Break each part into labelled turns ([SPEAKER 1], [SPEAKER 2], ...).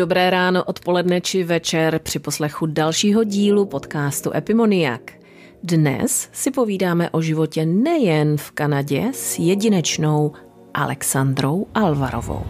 [SPEAKER 1] Dobré ráno, odpoledne či večer při poslechu dalšího dílu podcastu Epimoniak. Dnes si povídáme o životě nejen v Kanadě s jedinečnou Alexandrou Alvarovou.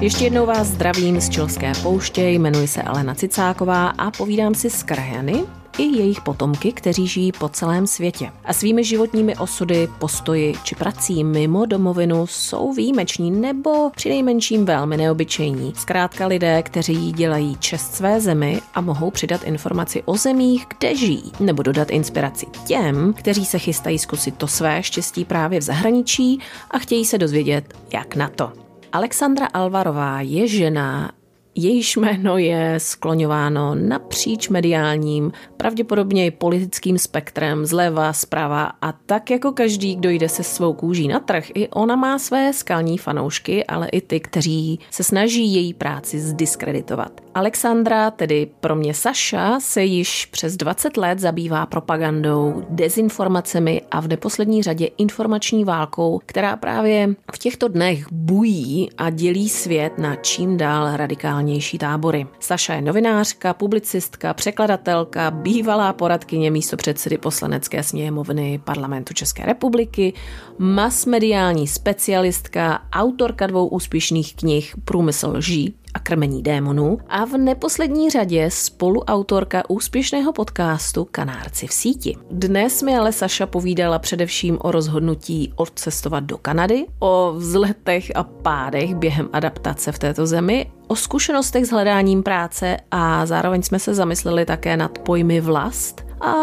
[SPEAKER 1] Ještě jednou vás zdravím z Čilské pouště, jmenuji se Alena Cicáková a povídám si s krajany i jejich potomky, kteří žijí po celém světě. A svými životními osudy, postoji či prací mimo domovinu jsou výjimeční nebo přinejmenším velmi neobyčejní. Zkrátka lidé, kteří dělají čest své zemi a mohou přidat informaci o zemích, kde žijí, nebo dodat inspiraci těm, kteří se chystají zkusit to své štěstí právě v zahraničí a chtějí se dozvědět, jak na to. Alexandra Alvarová je žena jejíž jméno je skloňováno napříč mediálním, pravděpodobně i politickým spektrem zleva, zprava a tak jako každý, kdo jde se svou kůží na trh, i ona má své skalní fanoušky, ale i ty, kteří se snaží její práci zdiskreditovat. Alexandra, tedy pro mě Saša, se již přes 20 let zabývá propagandou, dezinformacemi a v neposlední řadě informační válkou, která právě v těchto dnech bují a dělí svět na čím dál radikálnější tábory. Saša je novinářka, publicistka, překladatelka, bývalá poradkyně místo předsedy poslanecké sněmovny parlamentu České republiky, masmediální specialistka, autorka dvou úspěšných knih Průmysl lží a krmení démonů a v neposlední řadě spoluautorka úspěšného podcastu Kanárci v síti. Dnes mi ale Saša povídala především o rozhodnutí odcestovat do Kanady, o vzletech a pádech během adaptace v této zemi, o zkušenostech s hledáním práce a zároveň jsme se zamysleli také nad pojmy vlast a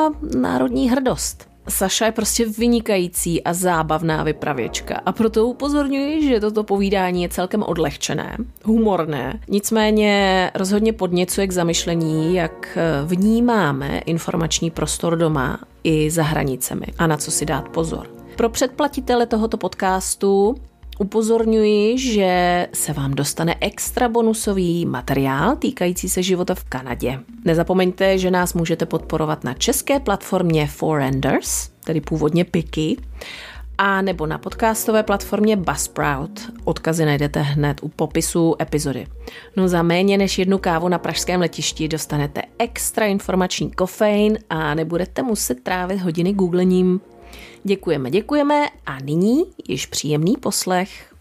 [SPEAKER 1] národní hrdost. Saša je prostě vynikající a zábavná vypravěčka a proto upozorňuji, že toto povídání je celkem odlehčené, humorné, nicméně rozhodně podněcuje k zamyšlení, jak vnímáme informační prostor doma i za hranicemi a na co si dát pozor. Pro předplatitele tohoto podcastu Upozorňuji, že se vám dostane extra bonusový materiál týkající se života v Kanadě. Nezapomeňte, že nás můžete podporovat na české platformě Forenders, tedy původně Piky, a nebo na podcastové platformě Buzzsprout. Odkazy najdete hned u popisu epizody. No za méně než jednu kávu na pražském letišti dostanete extra informační kofein a nebudete muset trávit hodiny googlením Děkujeme, děkujeme a nyní již příjemný poslech.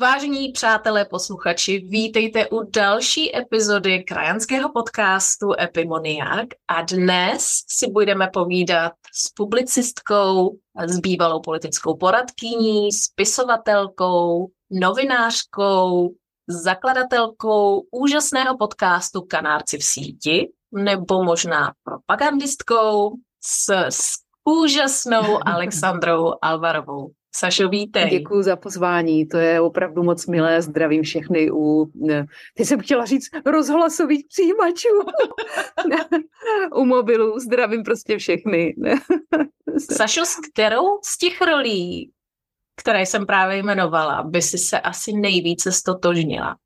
[SPEAKER 1] Vážení přátelé posluchači, vítejte u další epizody krajanského podcastu Epimoniak a dnes si budeme povídat s publicistkou, s bývalou politickou poradkyní, spisovatelkou, novinářkou, zakladatelkou úžasného podcastu Kanárci v síti, nebo možná propagandistkou s, s úžasnou Alexandrou Alvarovou. Sašo, vítej.
[SPEAKER 2] Děkuji za pozvání, to je opravdu moc milé, zdravím všechny u, teď jsem chtěla říct, rozhlasových přijímačů u mobilů, zdravím prostě všechny.
[SPEAKER 1] Sašo, s kterou z těch rolí, které jsem právě jmenovala, by si se asi nejvíce stotožnila?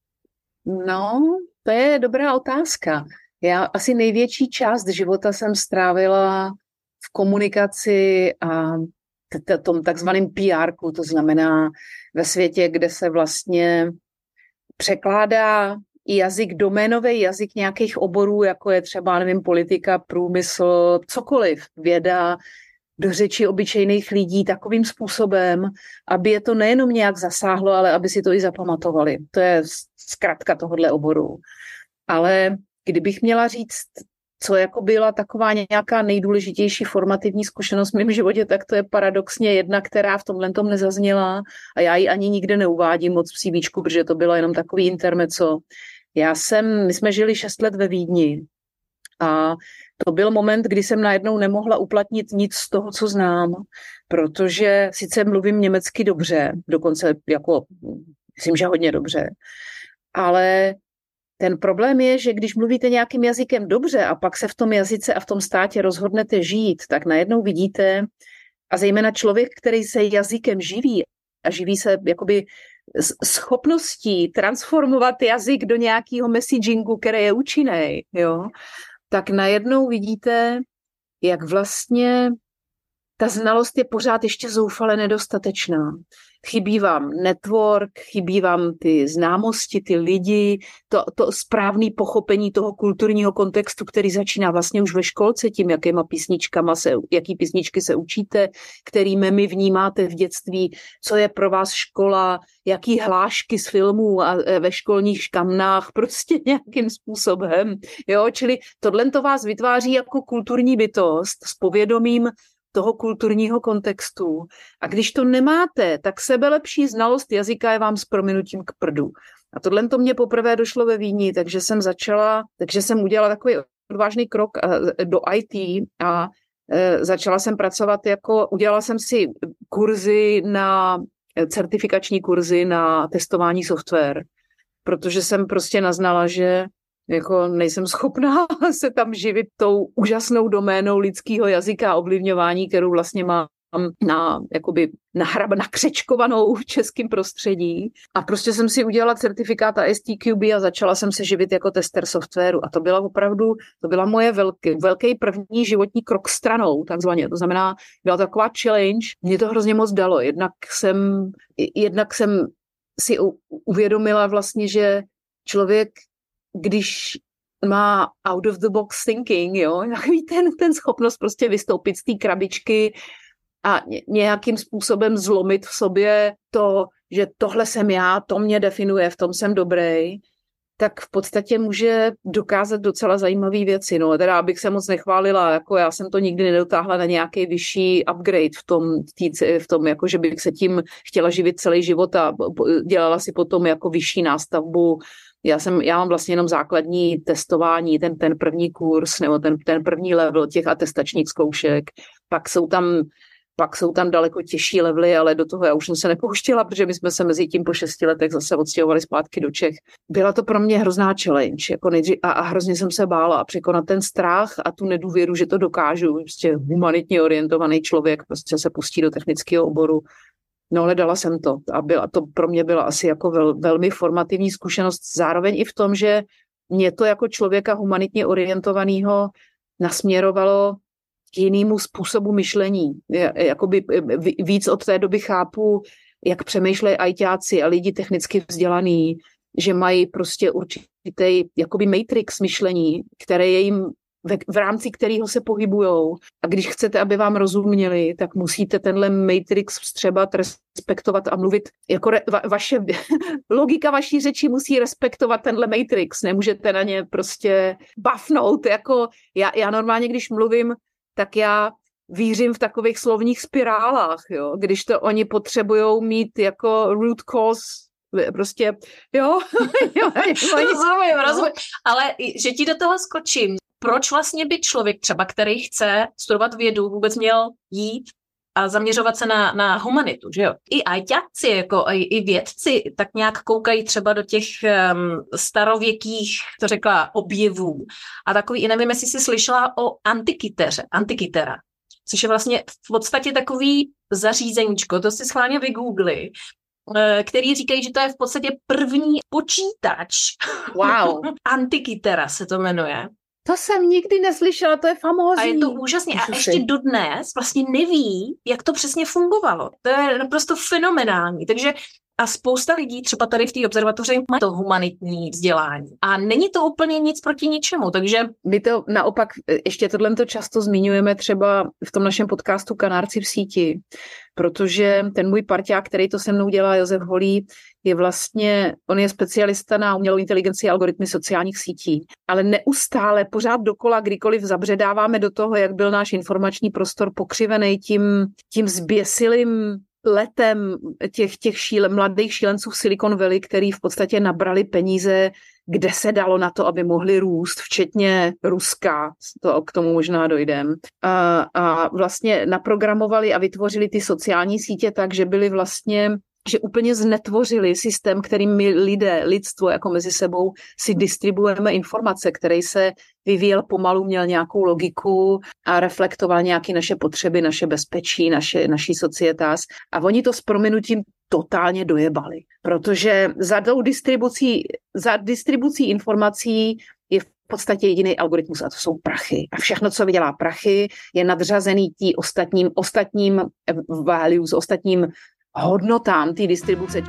[SPEAKER 2] No, to je dobrá otázka. Já asi největší část života jsem strávila v komunikaci a tom takzvaném PR, to znamená ve světě, kde se vlastně překládá jazyk, doménový jazyk nějakých oborů, jako je třeba, nevím, politika, průmysl, cokoliv, věda, do řeči obyčejných lidí takovým způsobem, aby je to nejenom nějak zasáhlo, ale aby si to i zapamatovali. To je zkrátka tohohle oboru. Ale kdybych měla říct co jako byla taková nějaká nejdůležitější formativní zkušenost v mém životě, tak to je paradoxně jedna, která v tomhle tom nezazněla a já ji ani nikde neuvádím moc v CV, protože to bylo jenom takový intermeco. Já jsem, my jsme žili šest let ve Vídni a to byl moment, kdy jsem najednou nemohla uplatnit nic z toho, co znám, protože sice mluvím německy dobře, dokonce jako, myslím, že hodně dobře, ale ten problém je, že když mluvíte nějakým jazykem dobře a pak se v tom jazyce a v tom státě rozhodnete žít, tak najednou vidíte, a zejména člověk, který se jazykem živí a živí se jakoby schopností transformovat jazyk do nějakého messagingu, který je účinný, jo, tak najednou vidíte, jak vlastně ta znalost je pořád ještě zoufale nedostatečná. Chybí vám network, chybí vám ty známosti, ty lidi, to, to správné pochopení toho kulturního kontextu, který začíná vlastně už ve školce tím, jakýma písničkama se, jaký písničky se učíte, který memy vnímáte v dětství, co je pro vás škola, jaký hlášky z filmů a e, ve školních škamnách, prostě nějakým způsobem. Jo? Čili tohle to vás vytváří jako kulturní bytost s povědomím toho kulturního kontextu. A když to nemáte, tak sebelepší znalost jazyka je vám s prominutím k prdu. A tohle to mě poprvé došlo ve Víni, takže jsem začala, takže jsem udělala takový odvážný krok eh, do IT a eh, začala jsem pracovat jako, udělala jsem si kurzy na, eh, certifikační kurzy na testování software, protože jsem prostě naznala, že jako nejsem schopná se tam živit tou úžasnou doménou lidského jazyka a ovlivňování, kterou vlastně mám na, jakoby nahrab, nakřečkovanou v českém prostředí. A prostě jsem si udělala certifikát STQB a začala jsem se živit jako tester softwaru. A to byla opravdu, to byla moje velký, velký první životní krok stranou, takzvaně. To znamená, byla to taková challenge. Mě to hrozně moc dalo. Jednak jsem, jednak jsem si uvědomila vlastně, že člověk když má out of the box thinking, jo, takový ten, ten schopnost prostě vystoupit z té krabičky a nějakým způsobem zlomit v sobě to, že tohle jsem já, to mě definuje, v tom jsem dobrý, tak v podstatě může dokázat docela zajímavé věci. No, teda abych se moc nechválila, jako já jsem to nikdy nedotáhla na nějaký vyšší upgrade v tom, v tom jako že bych se tím chtěla živit celý život a dělala si potom jako vyšší nástavbu já, jsem, já mám vlastně jenom základní testování, ten, ten první kurz nebo ten, ten první level těch atestačních zkoušek. Pak jsou tam pak jsou tam daleko těžší levely, ale do toho já už jsem se nepouštěla, protože my jsme se mezi tím po šesti letech zase odstěhovali zpátky do Čech. Byla to pro mě hrozná challenge jako a, a hrozně jsem se bála překonat ten strach a tu nedůvěru, že to dokážu. Prostě humanitně orientovaný člověk prostě se pustí do technického oboru No, ale dala jsem to a byla, to pro mě byla asi jako vel, velmi formativní zkušenost. Zároveň i v tom, že mě to jako člověka humanitně orientovaného nasměrovalo k jinému způsobu myšlení. Jakoby víc od té doby chápu, jak přemýšlejí ajťáci a lidi technicky vzdělaný, že mají prostě určitý jakoby matrix myšlení, které je jim v, v rámci kterého se pohybují. A když chcete, aby vám rozuměli, tak musíte tenhle matrix vstřebat, respektovat a mluvit. Jako re, va, vaše logika vaší řeči musí respektovat tenhle matrix. Nemůžete na ně prostě bafnout. Jako já, já normálně, když mluvím, tak já vířím v takových slovních spirálách, jo? když to oni potřebují mít jako root cause prostě, jo.
[SPEAKER 3] rozumím, rozumím. Ale že ti do toho skočím, proč vlastně by člověk třeba, který chce studovat vědu, vůbec měl jít a zaměřovat se na, na humanitu, že jo? I ajťáci, jako i, i vědci, tak nějak koukají třeba do těch um, starověkých, to řekla, objevů. A takový, i nevím, jestli jsi slyšela o antikyteře, antikytera, což je vlastně v podstatě takový zařízeníčko, to si schválně vygoogli, eh, který říkají, že to je v podstatě první počítač.
[SPEAKER 2] Wow.
[SPEAKER 3] Antikytera se to jmenuje.
[SPEAKER 2] To jsem nikdy neslyšela, to je famózní.
[SPEAKER 3] A je to úžasné. A ještě dodnes vlastně neví, jak to přesně fungovalo. To je naprosto fenomenální. Takže a spousta lidí, třeba tady v té observatoři, má to humanitní vzdělání. A není to úplně nic proti ničemu, takže...
[SPEAKER 2] My to naopak, ještě tohle to často zmiňujeme třeba v tom našem podcastu Kanárci v síti, protože ten můj parťák, který to se mnou dělá, Josef Holý, je vlastně, on je specialista na umělou inteligenci a algoritmy sociálních sítí, ale neustále, pořád dokola, kdykoliv zabředáváme do toho, jak byl náš informační prostor pokřivený tím, tím zběsilým letem těch, těch šíle, mladých šílenců Silicon Valley, který v podstatě nabrali peníze, kde se dalo na to, aby mohli růst, včetně Ruska, to k tomu možná dojdem. A, a vlastně naprogramovali a vytvořili ty sociální sítě tak, že byly vlastně že úplně znetvořili systém, kterým my lidé, lidstvo jako mezi sebou si distribuujeme informace, který se vyvíjel pomalu, měl nějakou logiku a reflektoval nějaké naše potřeby, naše bezpečí, naše, naší societas. A oni to s prominutím totálně dojebali, protože za tou distribucí, za distribucí informací je v podstatě jediný algoritmus a to jsou prachy. A všechno, co vydělá prachy, je nadřazený tí ostatním, ostatním values, ostatním hodnotám té distribuce.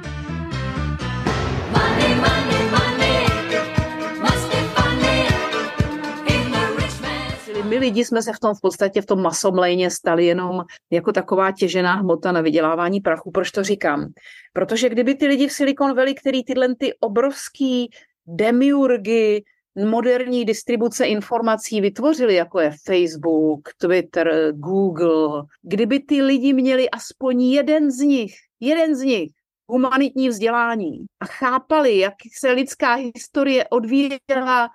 [SPEAKER 2] my lidi jsme se v tom v podstatě v tom masomlejně stali jenom jako taková těžená hmota na vydělávání prachu. Proč to říkám? Protože kdyby ty lidi v Silicon Valley, který tyhle ty obrovský demiurgy, moderní distribuce informací vytvořili, jako je Facebook, Twitter, Google, kdyby ty lidi měli aspoň jeden z nich, jeden z nich, humanitní vzdělání a chápali, jak se lidská historie odvíjela,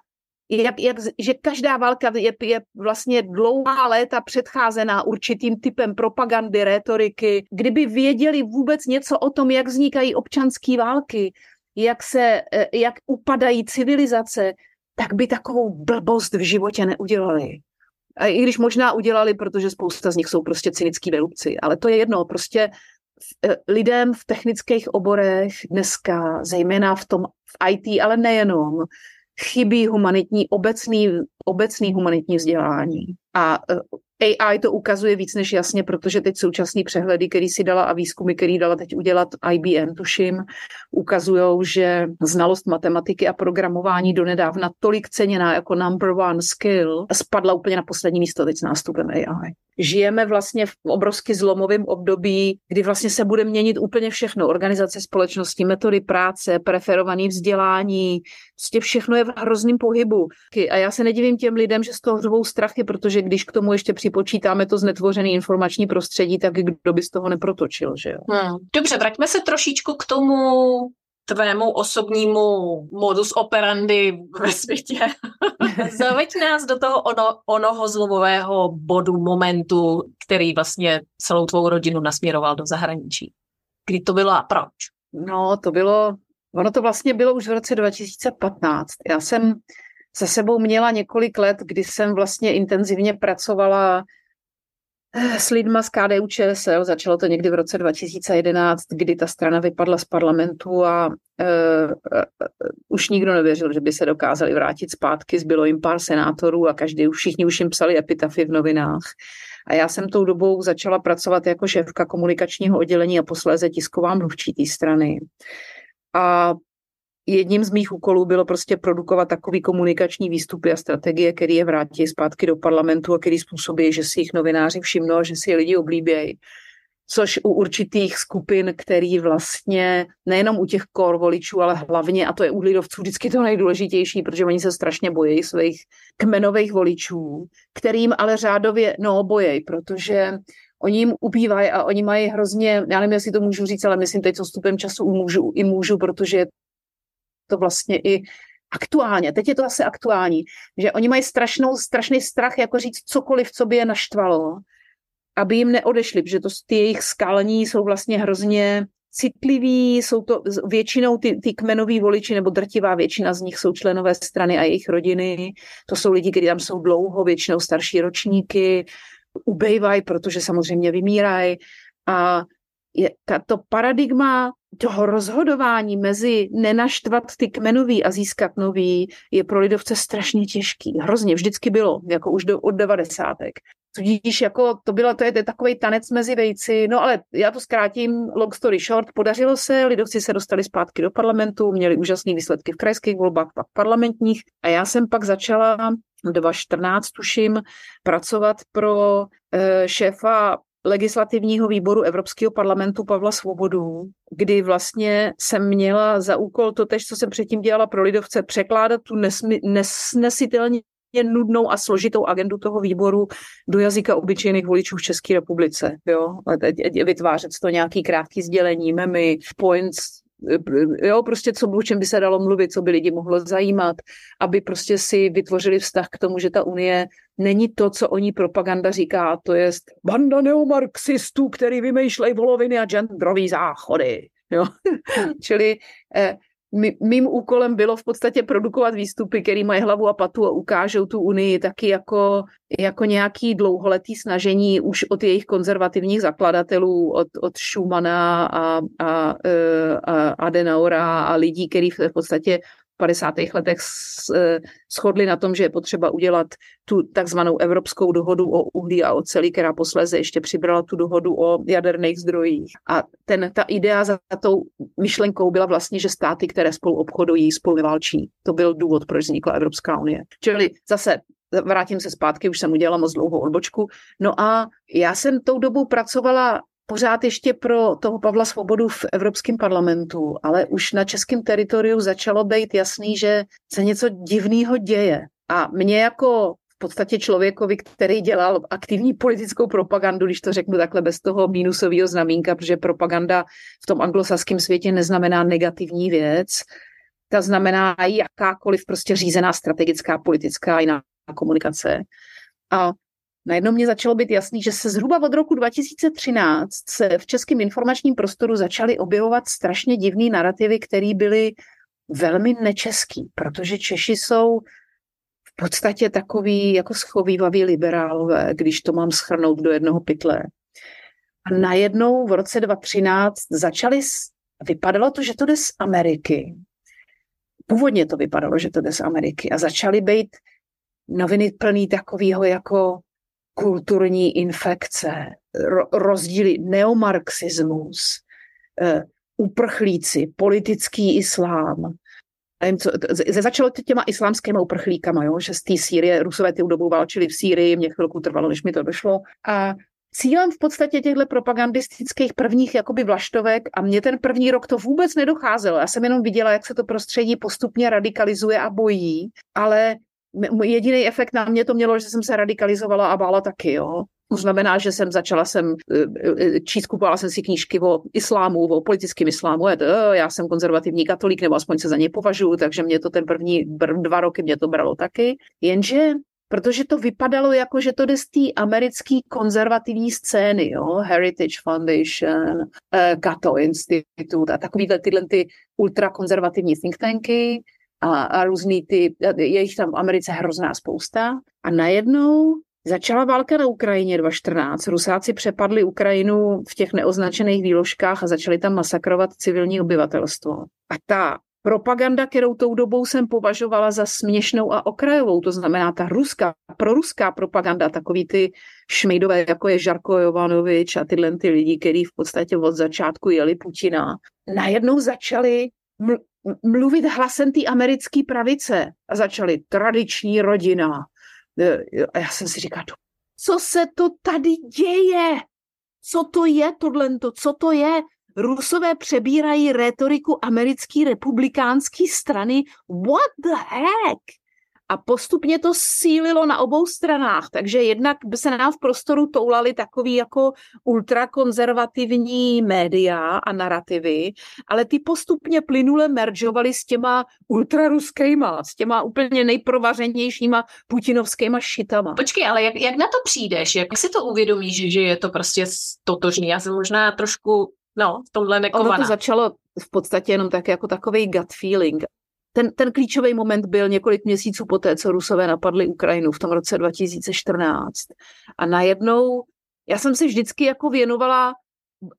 [SPEAKER 2] jak, jak, že každá válka je, je vlastně dlouhá léta předcházená určitým typem propagandy, retoriky. Kdyby věděli vůbec něco o tom, jak vznikají občanské války, jak, se, eh, jak upadají civilizace, tak by takovou blbost v životě neudělali. I když možná udělali, protože spousta z nich jsou prostě cynický vylupci, ale to je jedno, prostě e, lidem v technických oborech dneska, zejména v tom v IT, ale nejenom, chybí humanitní, obecný, obecný humanitní vzdělání. A e, AI to ukazuje víc než jasně, protože teď současný přehledy, který si dala a výzkumy, který dala teď udělat IBM, tuším, ukazují, že znalost matematiky a programování donedávna tolik ceněná jako number one skill spadla úplně na poslední místo teď s nástupem AI žijeme vlastně v obrovsky zlomovém období, kdy vlastně se bude měnit úplně všechno. Organizace společnosti, metody práce, preferované vzdělání, prostě všechno je v hrozném pohybu. A já se nedivím těm lidem, že z toho řvou strachy, protože když k tomu ještě připočítáme to znetvořené informační prostředí, tak kdo by z toho neprotočil, že jo?
[SPEAKER 1] Hmm. Dobře, vraťme se trošičku k tomu tvému osobnímu modus operandi ve světě. Zaveď nás do toho ono, onoho zlomového bodu, momentu, který vlastně celou tvou rodinu nasměroval do zahraničí. Kdy to bylo a proč?
[SPEAKER 2] No, to bylo, ono to vlastně bylo už v roce 2015. Já jsem za sebou měla několik let, kdy jsem vlastně intenzivně pracovala s lidma z KDU ČSL. Začalo to někdy v roce 2011, kdy ta strana vypadla z parlamentu a uh, uh, už nikdo nevěřil, že by se dokázali vrátit zpátky. Zbylo jim pár senátorů a každý, všichni už jim psali epitafy v novinách. A já jsem tou dobou začala pracovat jako šéfka komunikačního oddělení a posléze tisková mluvčí té strany. A jedním z mých úkolů bylo prostě produkovat takový komunikační výstupy a strategie, který je vrátí zpátky do parlamentu a který způsobí, že si jich novináři všimnou, že si je lidi oblíbějí. Což u určitých skupin, který vlastně nejenom u těch kor voličů, ale hlavně, a to je u lidovců vždycky to nejdůležitější, protože oni se strašně bojí svých kmenových voličů, kterým ale řádově, no bojí, protože oni jim ubývají a oni mají hrozně, já nevím, jestli to můžu říct, ale myslím teď s odstupem času můžu, i můžu, protože je to vlastně i aktuálně, teď je to asi aktuální, že oni mají strašnou, strašný strach jako říct cokoliv, co by je naštvalo, aby jim neodešli, protože to, ty jejich skalní jsou vlastně hrozně citliví, jsou to většinou ty, ty kmenoví voliči, nebo drtivá většina z nich jsou členové strany a jejich rodiny. To jsou lidi, kteří tam jsou dlouho, většinou starší ročníky, ubejvají, protože samozřejmě vymírají. A je, to paradigma toho rozhodování mezi nenaštvat ty kmenový a získat nový je pro lidovce strašně těžký. Hrozně, vždycky bylo, jako už do, od devadesátek. Tudíž jako to bylo, to je takový tanec mezi vejci, no ale já to zkrátím, long story short, podařilo se, lidovci se dostali zpátky do parlamentu, měli úžasné výsledky v krajských volbách, pak parlamentních. A já jsem pak začala 2014, tuším, pracovat pro e, šéfa legislativního výboru Evropského parlamentu Pavla Svobodu, kdy vlastně jsem měla za úkol to tež, co jsem předtím dělala pro lidovce, překládat tu nesnesitelně nudnou a složitou agendu toho výboru do jazyka obyčejných voličů v České republice. Jo? Vytvářet to nějaký krátký sdělení, memy, points, jo, prostě co, o čem by se dalo mluvit, co by lidi mohlo zajímat, aby prostě si vytvořili vztah k tomu, že ta unie není to, co o ní propaganda říká, to je banda neomarxistů, který vymýšlejí voloviny a genderový záchody. Jo? Čili eh, mým úkolem bylo v podstatě produkovat výstupy, které mají hlavu a patu a ukážou tu Unii taky jako, jako nějaký dlouholetý snažení už od jejich konzervativních zakladatelů, od, od Schumana a, a, e, a Adenaura a lidí, kteří v podstatě 50. letech e, shodli na tom, že je potřeba udělat tu takzvanou Evropskou dohodu o uhlí a oceli, která posléze ještě přibrala tu dohodu o jaderných zdrojích. A ten, ta idea za tou myšlenkou byla vlastně, že státy, které spolu obchodují, spolu neválčí. To byl důvod, proč vznikla Evropská unie. Čili zase vrátím se zpátky, už jsem udělala moc dlouhou odbočku. No a já jsem tou dobou pracovala pořád ještě pro toho Pavla Svobodu v Evropském parlamentu, ale už na českém teritoriu začalo být jasný, že se něco divného děje. A mě jako v podstatě člověkovi, který dělal aktivní politickou propagandu, když to řeknu takhle bez toho mínusového znamínka, protože propaganda v tom anglosaském světě neznamená negativní věc, ta znamená jakákoliv prostě řízená strategická politická jiná komunikace. A najednou mě začalo být jasný, že se zhruba od roku 2013 se v českém informačním prostoru začaly objevovat strašně divné narrativy, které byly velmi nečeský, protože Češi jsou v podstatě takový jako schovývaví liberálové, když to mám schrnout do jednoho pytle. A najednou v roce 2013 začali, vypadalo to, že to jde z Ameriky. Původně to vypadalo, že to jde z Ameriky a začaly být noviny plný takového jako kulturní infekce, ro, rozdíly, neomarxismus, uh, uprchlíci, politický islám. Nevím, co, začalo to těma islámskými uprchlíkama, jo? že z té Sýrie, Rusové ty dobou válčili v Sýrii, mě chvilku trvalo, než mi to došlo. A cílem v podstatě těchto propagandistických prvních jakoby vlaštovek a mě ten první rok to vůbec nedocházelo. Já jsem jenom viděla, jak se to prostředí postupně radikalizuje a bojí, ale jediný efekt na mě to mělo, že jsem se radikalizovala a bála taky, jo. To znamená, že jsem začala jsem e, e, číst, kupovala jsem si knížky o islámu, o politickém islámu. Já jsem konzervativní katolík, nebo aspoň se za ně považuji, takže mě to ten první dva roky mě to bralo taky. Jenže protože to vypadalo jako, že to jde z té americké konzervativní scény, jo? Heritage Foundation, Cato Institute a takovýhle tyhle ty ultrakonzervativní think tanky, a, a různý ty, je jich tam v Americe hrozná spousta. A najednou začala válka na Ukrajině 2014. Rusáci přepadli Ukrajinu v těch neoznačených výložkách a začali tam masakrovat civilní obyvatelstvo. A ta propaganda, kterou tou dobou jsem považovala za směšnou a okrajovou, to znamená ta ruská, proruská propaganda, takový ty šmejdové, jako je Žarko Jovanovič a tyhle ty lidi, kteří v podstatě od začátku jeli Putina, najednou začali mluvit hlasem té americké pravice a začali tradiční rodina. E, a já jsem si říkal, co se to tady děje? Co to je tohle? Co to je? Rusové přebírají retoriku americké republikánské strany. What the heck? A postupně to sílilo na obou stranách, takže jednak by se nám v prostoru toulali takový jako ultrakonzervativní média a narrativy, ale ty postupně plynule meržovaly s těma ultraruskýma, s těma úplně nejprovařenějšíma putinovskýma šitama.
[SPEAKER 1] Počkej, ale jak, jak na to přijdeš? Jak si to uvědomíš, že je to prostě totožný? Já jsem možná trošku no, v tomhle nekovaná.
[SPEAKER 2] Ono to začalo v podstatě jenom tak jako takový gut feeling ten, ten klíčový moment byl několik měsíců poté, co Rusové napadli Ukrajinu v tom roce 2014. A najednou, já jsem si vždycky jako věnovala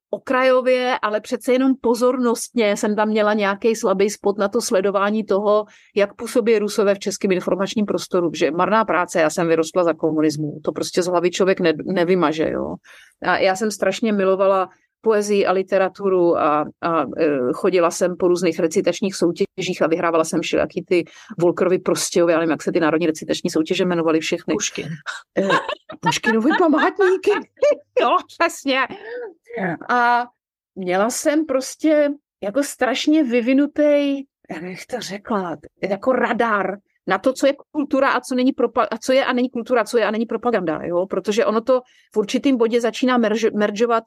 [SPEAKER 2] okrajově, ale přece jenom pozornostně jsem tam měla nějaký slabý spot na to sledování toho, jak působí Rusové v českém informačním prostoru, že marná práce, já jsem vyrostla za komunismu, to prostě z hlavy člověk ne, nevymaže, jo. A já jsem strašně milovala poezii a literaturu a, a e, chodila jsem po různých recitačních soutěžích a vyhrávala jsem všelijaký ty Volkerovy Prostějovy, ale jak se ty národní recitační soutěže jmenovaly všechny.
[SPEAKER 1] Puškin.
[SPEAKER 2] E, Puškinovy památníky. jo, přesně. A měla jsem prostě jako strašně vyvinutý, jak bych to řekla, jako radar na to, co je kultura a co, není propa- a co je a není kultura, co je a není propaganda, jo? protože ono to v určitém bodě začíná merž- meržovat,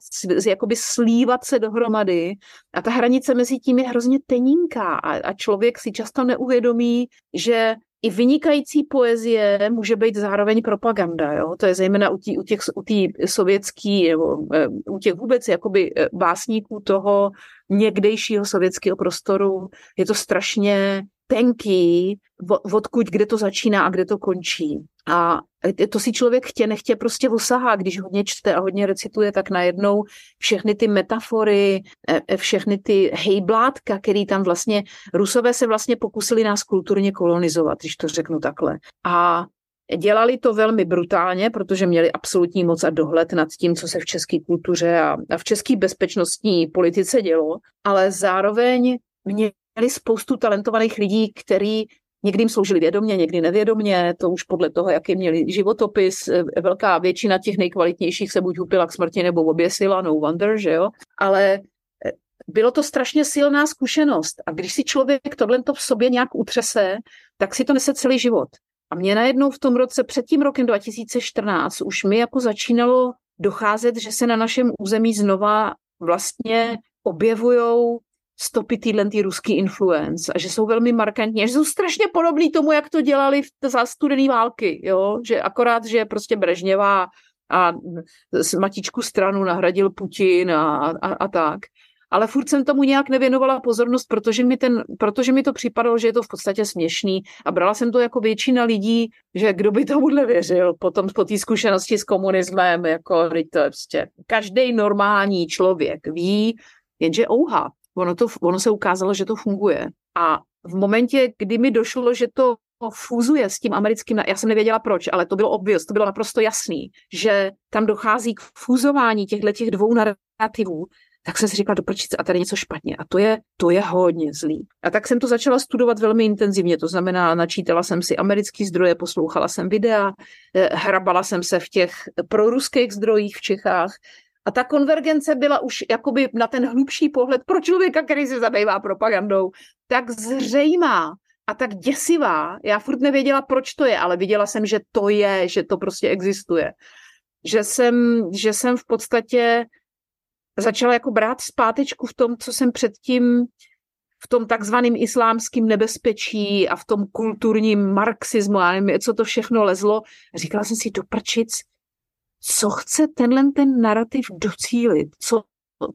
[SPEAKER 2] jakoby slívat se dohromady a ta hranice mezi tím je hrozně tenínká a, a člověk si často neuvědomí, že i vynikající poezie může být zároveň propaganda. Jo? To je zejména u, tí, u těch u tý sovětský, nebo eh, u těch vůbec jakoby eh, básníků toho někdejšího sovětského prostoru. Je to strašně tenký, odkud, kde to začíná a kde to končí. A to si člověk chtě, nechtě prostě usahá, když hodně čte a hodně recituje, tak najednou všechny ty metafory, e, e, všechny ty hejblátka, který tam vlastně, Rusové se vlastně pokusili nás kulturně kolonizovat, když to řeknu takhle. A Dělali to velmi brutálně, protože měli absolutní moc a dohled nad tím, co se v české kultuře a, a v české bezpečnostní politice dělo, ale zároveň mě měli spoustu talentovaných lidí, který někdy jim sloužili vědomě, někdy nevědomě, to už podle toho, jaký měli životopis. Eh, velká většina těch nejkvalitnějších se buď upila k smrti nebo oběsila, no wonder, že jo. Ale eh, bylo to strašně silná zkušenost. A když si člověk tohle to v sobě nějak utřese, tak si to nese celý život. A mě najednou v tom roce, před tím rokem 2014, už mi jako začínalo docházet, že se na našem území znova vlastně objevují stopy týhle tý ruský influence a že jsou velmi markantní, že jsou strašně podobný tomu, jak to dělali v za studený války, jo? že akorát, že prostě Brežněvá a matičku stranu nahradil Putin a, a, a tak. Ale furt jsem tomu nějak nevěnovala pozornost, protože mi, ten, protože mi to připadalo, že je to v podstatě směšný a brala jsem to jako většina lidí, že kdo by tomu nevěřil potom po té zkušenosti s komunismem, jako to je prostě každý normální člověk ví, jenže ouha, ono, to, ono se ukázalo, že to funguje. A v momentě, kdy mi došlo, že to fúzuje s tím americkým, já jsem nevěděla proč, ale to bylo obvious, to bylo naprosto jasný, že tam dochází k fúzování těchto těch dvou narrativů, tak jsem si říkala, do a tady něco špatně. A to je, to je hodně zlý. A tak jsem to začala studovat velmi intenzivně, to znamená, načítala jsem si americké zdroje, poslouchala jsem videa, eh, hrabala jsem se v těch proruských zdrojích v Čechách, a ta konvergence byla už jakoby na ten hlubší pohled pro člověka, který se zabývá propagandou, tak zřejmá a tak děsivá. Já furt nevěděla, proč to je, ale viděla jsem, že to je, že to prostě existuje. Že jsem, že jsem v podstatě začala jako brát zpátečku v tom, co jsem předtím v tom takzvaném islámském nebezpečí a v tom kulturním marxismu, a nevím, co to všechno lezlo. Říkala jsem si, doprčic, co chce tenhle ten narrativ docílit, co,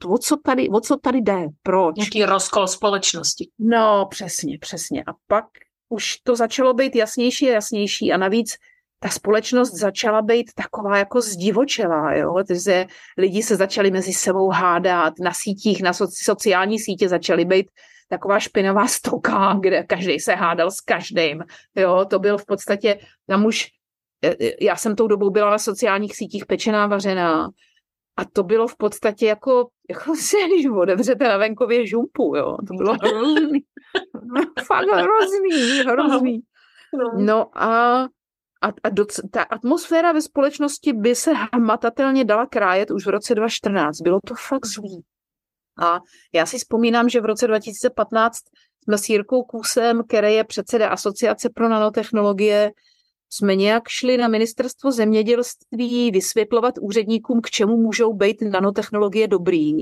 [SPEAKER 2] o, co tady, o co tady jde, proč.
[SPEAKER 1] Nějaký rozkol společnosti.
[SPEAKER 2] No, přesně, přesně. A pak už to začalo být jasnější a jasnější a navíc ta společnost začala být taková jako zdivočelá, jo, takže lidi se začali mezi sebou hádat, na sítích, na sociální sítě začaly být taková špinavá stoka, kde každý se hádal s každým, jo, to byl v podstatě, tam už já jsem tou dobou byla na sociálních sítích pečená, vařená a to bylo v podstatě jako, jako se, když otevřete na venkově žumpu, jo. To bylo hrozný. Fakt hrozný, hrozný. No a, a, a doc, ta atmosféra ve společnosti by se hmatatelně dala krájet už v roce 2014. Bylo to fakt zlý. A já si vzpomínám, že v roce 2015 jsme s Jirkou Kůsem, který je předseda Asociace pro nanotechnologie, jsme nějak šli na ministerstvo zemědělství vysvětlovat úředníkům, k čemu můžou být nanotechnologie dobrý,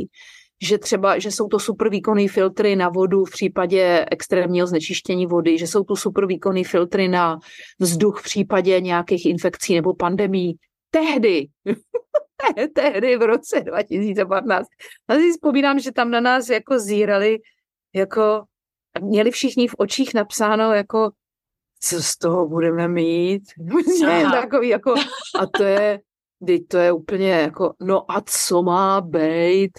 [SPEAKER 2] že třeba, že jsou to super výkonné filtry na vodu v případě extrémního znečištění vody, že jsou to super výkonné filtry na vzduch v případě nějakých infekcí nebo pandemí. Tehdy, tehdy v roce 2015. Já si vzpomínám, že tam na nás jako zírali, jako měli všichni v očích napsáno jako co z toho budeme mít. Takový jako, a to je, to je úplně jako, no a co má být?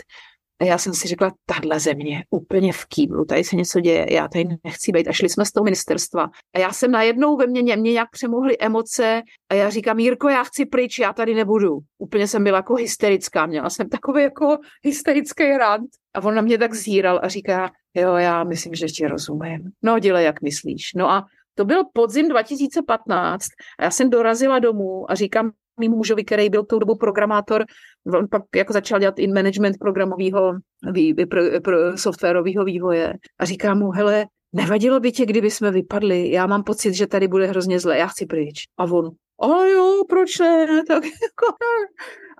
[SPEAKER 2] A já jsem si řekla, tahle země úplně v kýblu, tady se něco děje, já tady nechci být. A šli jsme z toho ministerstva. A já jsem najednou ve mně, mě nějak přemohly emoce a já říkám, Jirko, já chci pryč, já tady nebudu. Úplně jsem byla jako hysterická, měla jsem takový jako hysterický rant. A on na mě tak zíral a říká, jo, já myslím, že ti rozumím. No, dělej, jak myslíš. No a to byl podzim 2015 a já jsem dorazila domů a říkám mým mužovi, který byl tou dobou programátor, on pak jako začal dělat in management programového vý, pro, pro softwarového vývoje a říkám mu, hele, nevadilo by tě, kdyby jsme vypadli, já mám pocit, že tady bude hrozně zle, já chci pryč. A on, a jo, proč ne, tak jako...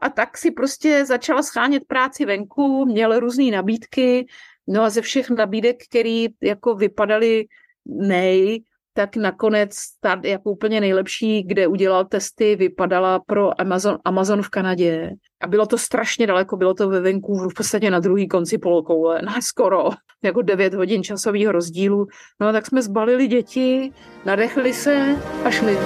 [SPEAKER 2] A tak si prostě začala schánět práci venku, měl různé nabídky, no a ze všech nabídek, které jako vypadaly nej, tak nakonec ta jako úplně nejlepší, kde udělal testy, vypadala pro Amazon, Amazon v Kanadě. A bylo to strašně daleko, bylo to ve Vancouveru, v podstatě na druhý konci polokoule, na skoro, jako 9 hodin časového rozdílu. No tak jsme zbalili děti, nadechli se a šli.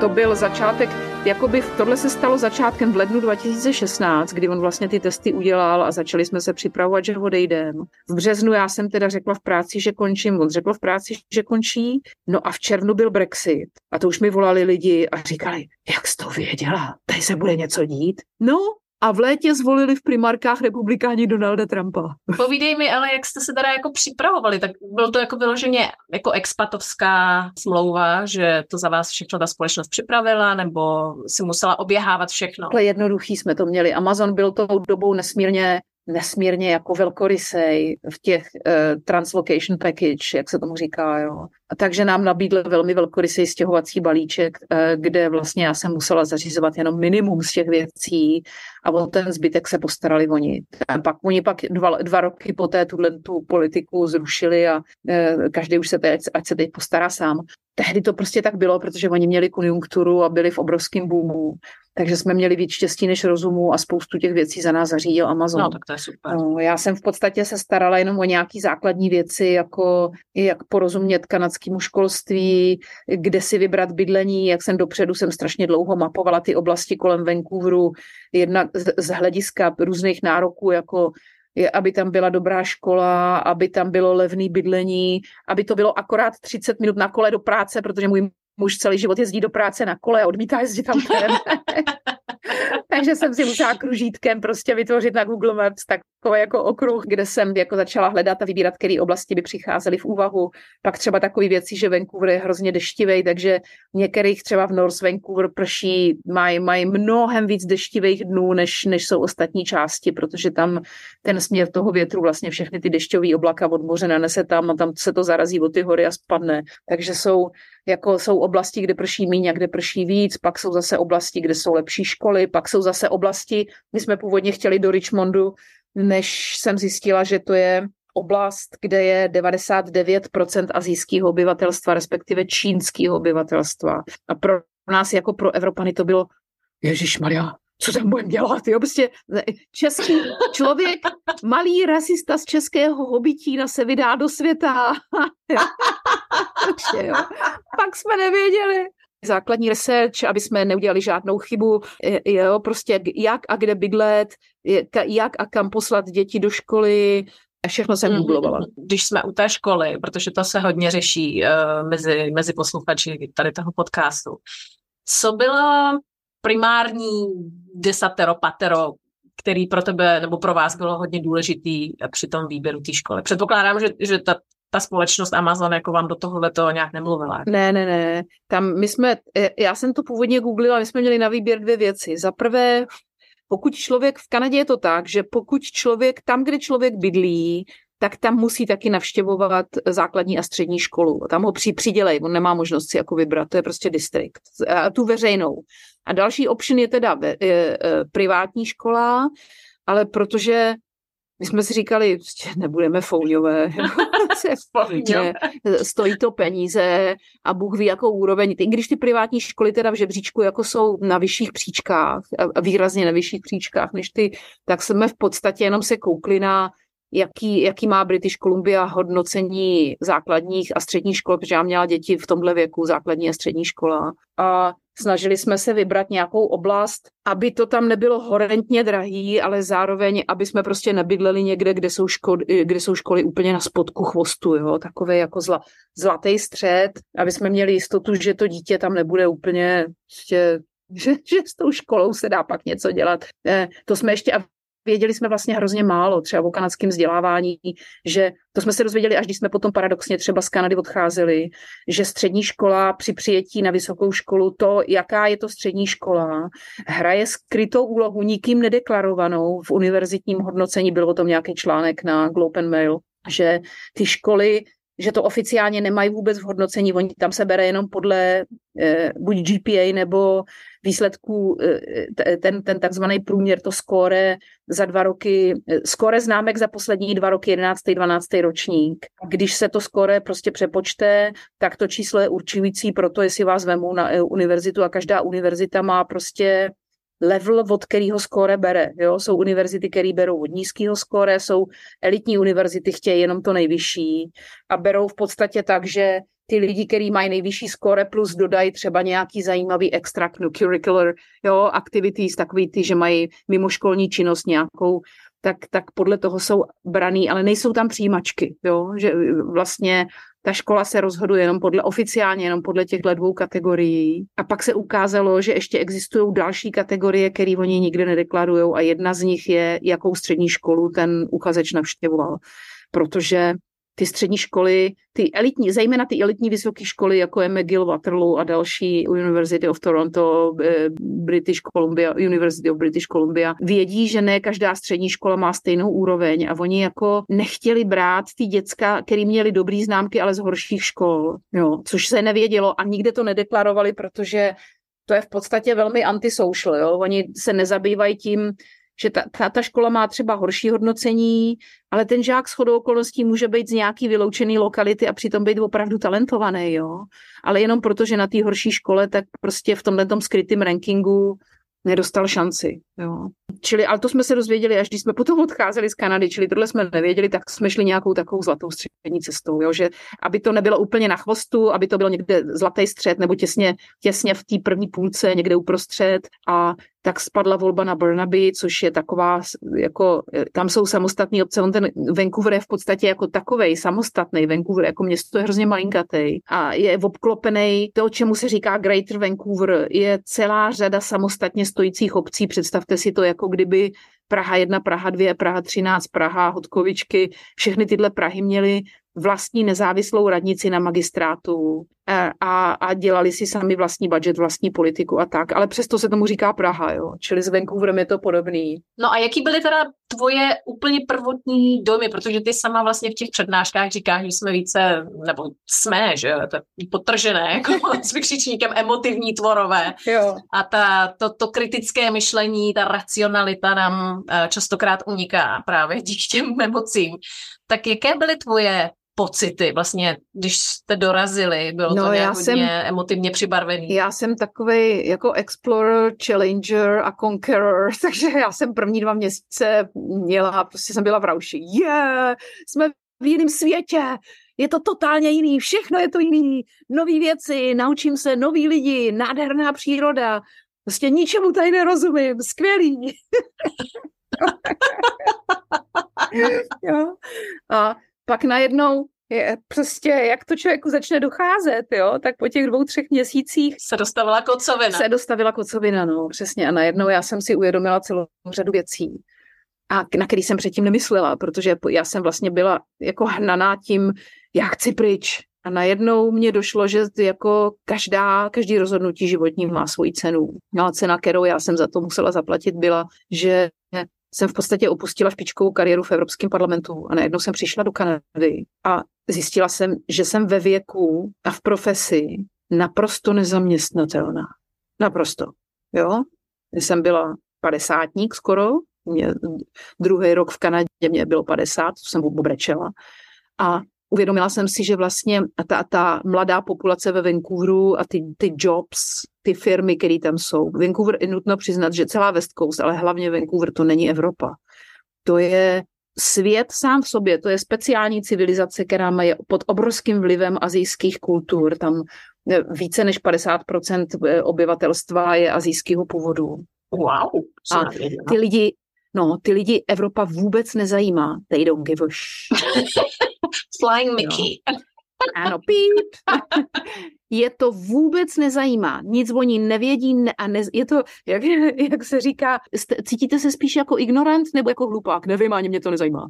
[SPEAKER 2] To byl začátek jakoby tohle se stalo začátkem v lednu 2016, kdy on vlastně ty testy udělal a začali jsme se připravovat, že odejdem. V březnu já jsem teda řekla v práci, že končím, on řekl v práci, že končí, no a v červnu byl Brexit a to už mi volali lidi a říkali, jak jsi to věděla, tady se bude něco dít. No, a v létě zvolili v primárkách republikáni Donalda Trumpa.
[SPEAKER 1] Povídej mi, ale jak jste se teda jako připravovali, tak bylo to jako vyloženě jako expatovská smlouva, že to za vás všechno ta společnost připravila, nebo si musela oběhávat všechno?
[SPEAKER 2] Takhle jednoduchý jsme to měli. Amazon byl tou dobou nesmírně nesmírně jako velkorysej v těch uh, translocation package, jak se tomu říká, jo. Takže nám nabídl velmi velkorysej stěhovací balíček, uh, kde vlastně já jsem musela zařizovat jenom minimum z těch věcí a o ten zbytek se postarali oni. A pak oni pak dva, dva roky poté tuhle tu politiku zrušili a uh, každý už se teď, ať se teď postará sám. Tehdy to prostě tak bylo, protože oni měli konjunkturu a byli v obrovském boomu. Takže jsme měli víc štěstí než rozumu a spoustu těch věcí za nás zařídil Amazon.
[SPEAKER 1] No, tak to je super.
[SPEAKER 2] No, já jsem v podstatě se starala jenom o nějaké základní věci, jako jak porozumět kanadskému školství, kde si vybrat bydlení, jak jsem dopředu jsem strašně dlouho mapovala ty oblasti kolem Vancouveru, jednak z hlediska různých nároků, jako je, aby tam byla dobrá škola, aby tam bylo levné bydlení, aby to bylo akorát 30 minut na kole do práce, protože můj muž celý život jezdí do práce na kole a odmítá jezdit tam Takže jsem si musela kružítkem prostě vytvořit na Google Maps takový jako okruh, kde jsem jako začala hledat a vybírat, které oblasti by přicházely v úvahu. Pak třeba takové věci, že Vancouver je hrozně deštivý, takže některých třeba v North Vancouver prší, mají maj mnohem víc deštivých dnů, než, než jsou ostatní části, protože tam ten směr toho větru, vlastně všechny ty dešťové oblaka od moře nanese tam a tam se to zarazí od ty hory a spadne. Takže jsou jako jsou oblasti, kde prší méně a kde prší víc, pak jsou zase oblasti, kde jsou lepší školy, pak jsou zase oblasti, my jsme původně chtěli do Richmondu, než jsem zjistila, že to je oblast, kde je 99% azijského obyvatelstva, respektive čínského obyvatelstva. A pro nás jako pro Evropany to bylo Ježíš Maria, co tam budeme dělat, jo, prostě český člověk, malý rasista z českého hobitína se vydá do světa. prostě, jo. Pak jsme nevěděli. Základní research, aby jsme neudělali žádnou chybu, jo, prostě jak a kde bydlet, jak a kam poslat děti do školy, všechno jsem mhm. googlovala.
[SPEAKER 1] Když jsme u té školy, protože to se hodně řeší uh, mezi, mezi posluchači tady toho podcastu, co bylo primární desatero, patero, který pro tebe nebo pro vás bylo hodně důležitý při tom výběru té školy. Předpokládám, že, že ta, ta společnost Amazon jako vám do tohohle to nějak nemluvila.
[SPEAKER 2] Ne, ne, ne. Tam my jsme, já jsem to původně googlila, my jsme měli na výběr dvě věci. Za prvé, pokud člověk, v Kanadě je to tak, že pokud člověk, tam, kde člověk bydlí, tak tam musí taky navštěvovat základní a střední školu. Tam ho při, přidělej, on nemá možnost si jako vybrat, to je prostě distrikt. A tu veřejnou. A další option je teda je, je, privátní škola, ale protože my jsme si říkali, prostě nebudeme fouňové, stojí to peníze a Bůh ví, jakou úroveň. I když ty privátní školy teda v žebříčku jako jsou na vyšších příčkách, výrazně na vyšších příčkách než ty, tak jsme v podstatě jenom se koukli na jaký, jaký má British Columbia hodnocení základních a středních škol, protože já měla děti v tomhle věku, základní a střední škola. A snažili jsme se vybrat nějakou oblast, aby to tam nebylo horentně drahý, ale zároveň, aby jsme prostě nebydleli někde, kde jsou, školy, kde jsou školy úplně na spodku chvostu, jo? takové jako zla, zlatý střed, aby jsme měli jistotu, že to dítě tam nebude úplně ještě že, že s tou školou se dá pak něco dělat. Eh, to jsme ještě, a věděli jsme vlastně hrozně málo třeba o kanadském vzdělávání, že to jsme se dozvěděli, až když jsme potom paradoxně třeba z Kanady odcházeli, že střední škola při přijetí na vysokou školu, to, jaká je to střední škola, hraje skrytou úlohu, nikým nedeklarovanou v univerzitním hodnocení, byl o tom nějaký článek na Globe and Mail, že ty školy že to oficiálně nemají vůbec v hodnocení, oni tam se bere jenom podle eh, buď GPA nebo výsledků, eh, ten, ten takzvaný průměr, to skóre za dva roky, eh, skóre známek za poslední dva roky, 11. 12. ročník. Když se to skóre prostě přepočte, tak to číslo je určující pro to, jestli vás vemou na eh, univerzitu a každá univerzita má prostě level, od kterého skóre bere. Jo? Jsou univerzity, které berou od nízkého skóre, jsou elitní univerzity, chtějí jenom to nejvyšší a berou v podstatě tak, že ty lidi, kteří mají nejvyšší skóre plus dodají třeba nějaký zajímavý extracurricular jo, activities, takový ty, že mají mimoškolní činnost nějakou, tak, tak podle toho jsou braný, ale nejsou tam přijímačky, jo, že vlastně ta škola se rozhoduje jenom podle oficiálně, jenom podle těchto dvou kategorií. A pak se ukázalo, že ještě existují další kategorie, které oni nikdy nedeklarují a jedna z nich je, jakou střední školu ten uchazeč navštěvoval. Protože ty střední školy, ty elitní, zejména ty elitní vysoké školy, jako je McGill, Waterloo a další University of Toronto, eh, British Columbia, University of British Columbia, vědí, že ne každá střední škola má stejnou úroveň a oni jako nechtěli brát ty děcka, který měli dobrý známky, ale z horších škol, jo, což se nevědělo a nikde to nedeklarovali, protože to je v podstatě velmi antisocial, jo. Oni se nezabývají tím, že ta, ta, ta škola má třeba horší hodnocení, ale ten žák s chodou okolností může být z nějaký vyloučený lokality a přitom být opravdu talentovaný, jo. Ale jenom proto, že na té horší škole, tak prostě v tomhle skrytém rankingu nedostal šanci. Jo. Čili, ale to jsme se dozvěděli, až když jsme potom odcházeli z Kanady, čili tohle jsme nevěděli, tak jsme šli nějakou takovou zlatou střední cestou, jo, že aby to nebylo úplně na chvostu, aby to bylo někde zlatý střed nebo těsně, těsně v té první půlce, někde uprostřed a tak spadla volba na Burnaby, což je taková, jako, tam jsou samostatní obce, on ten Vancouver je v podstatě jako takovej samostatný Vancouver, jako město je hrozně malinkatý a je obklopený, to, čemu se říká Greater Vancouver, je celá řada samostatně stojících obcí, představte si to, jako kdyby Praha 1, Praha 2, Praha 13, Praha, Hodkovičky, všechny tyhle Prahy měly vlastní nezávislou radnici na magistrátu e, a, a dělali si sami vlastní budget, vlastní politiku a tak, ale přesto se tomu říká Praha, jo, čili s Vancouverem je to podobný.
[SPEAKER 1] No a jaký byly teda tvoje úplně prvotní dojmy, protože ty sama vlastně v těch přednáškách říkáš, že jsme více, nebo jsme, že to je potržené, jako s vykřičníkem emotivní tvorové.
[SPEAKER 2] Jo.
[SPEAKER 1] A ta, to, to kritické myšlení, ta racionalita nám e, častokrát uniká právě díky těm emocím. Tak jaké byly tvoje pocity vlastně, když jste dorazili? Bylo no, to nějak hodně jsem, emotivně přibarvený?
[SPEAKER 2] Já jsem takový jako explorer, challenger a conqueror, takže já jsem první dva měsíce měla, prostě jsem byla v rauši. Je, yeah, jsme v jiném světě, je to totálně jiný, všechno je to jiný, nové věci, naučím se nový lidi, nádherná příroda, prostě ničemu tady nerozumím, skvělý. jo. A pak najednou je prostě, jak to člověku začne docházet, jo, tak po těch dvou, třech měsících
[SPEAKER 1] se dostavila kocovina.
[SPEAKER 2] Se dostavila kocovina, no, přesně. A najednou já jsem si uvědomila celou řadu věcí, a na který jsem předtím nemyslela, protože já jsem vlastně byla jako hnaná tím, já chci pryč. A najednou mě došlo, že jako každá, každý rozhodnutí životní má svoji cenu. No a cena, kterou já jsem za to musela zaplatit, byla, že jsem v podstatě opustila špičkovou kariéru v Evropském parlamentu a najednou jsem přišla do Kanady a zjistila jsem, že jsem ve věku a v profesi naprosto nezaměstnatelná. Naprosto. Jo? Jsem byla padesátník skoro, mě, druhý rok v Kanadě mě bylo 50, to jsem obrečela. A uvědomila jsem si, že vlastně ta, ta mladá populace ve Vancouveru a ty, ty jobs, ty firmy, které tam jsou. Vancouver je nutno přiznat, že celá West Coast, ale hlavně Vancouver, to není Evropa. To je svět sám v sobě, to je speciální civilizace, která má pod obrovským vlivem azijských kultur. Tam eh, více než 50% eh, obyvatelstva je azijského původu.
[SPEAKER 1] Wow.
[SPEAKER 2] A ty lidi, no, ty lidi Evropa vůbec nezajímá. They don't give a
[SPEAKER 1] Flying Mickey.
[SPEAKER 2] No. Ano, píp. je to vůbec nezajímá. Nic oni nevědí ne, a ne, je to, jak, jak se říká, cítíte se spíš jako ignorant nebo jako hlupák? Nevím, ani mě to nezajímá.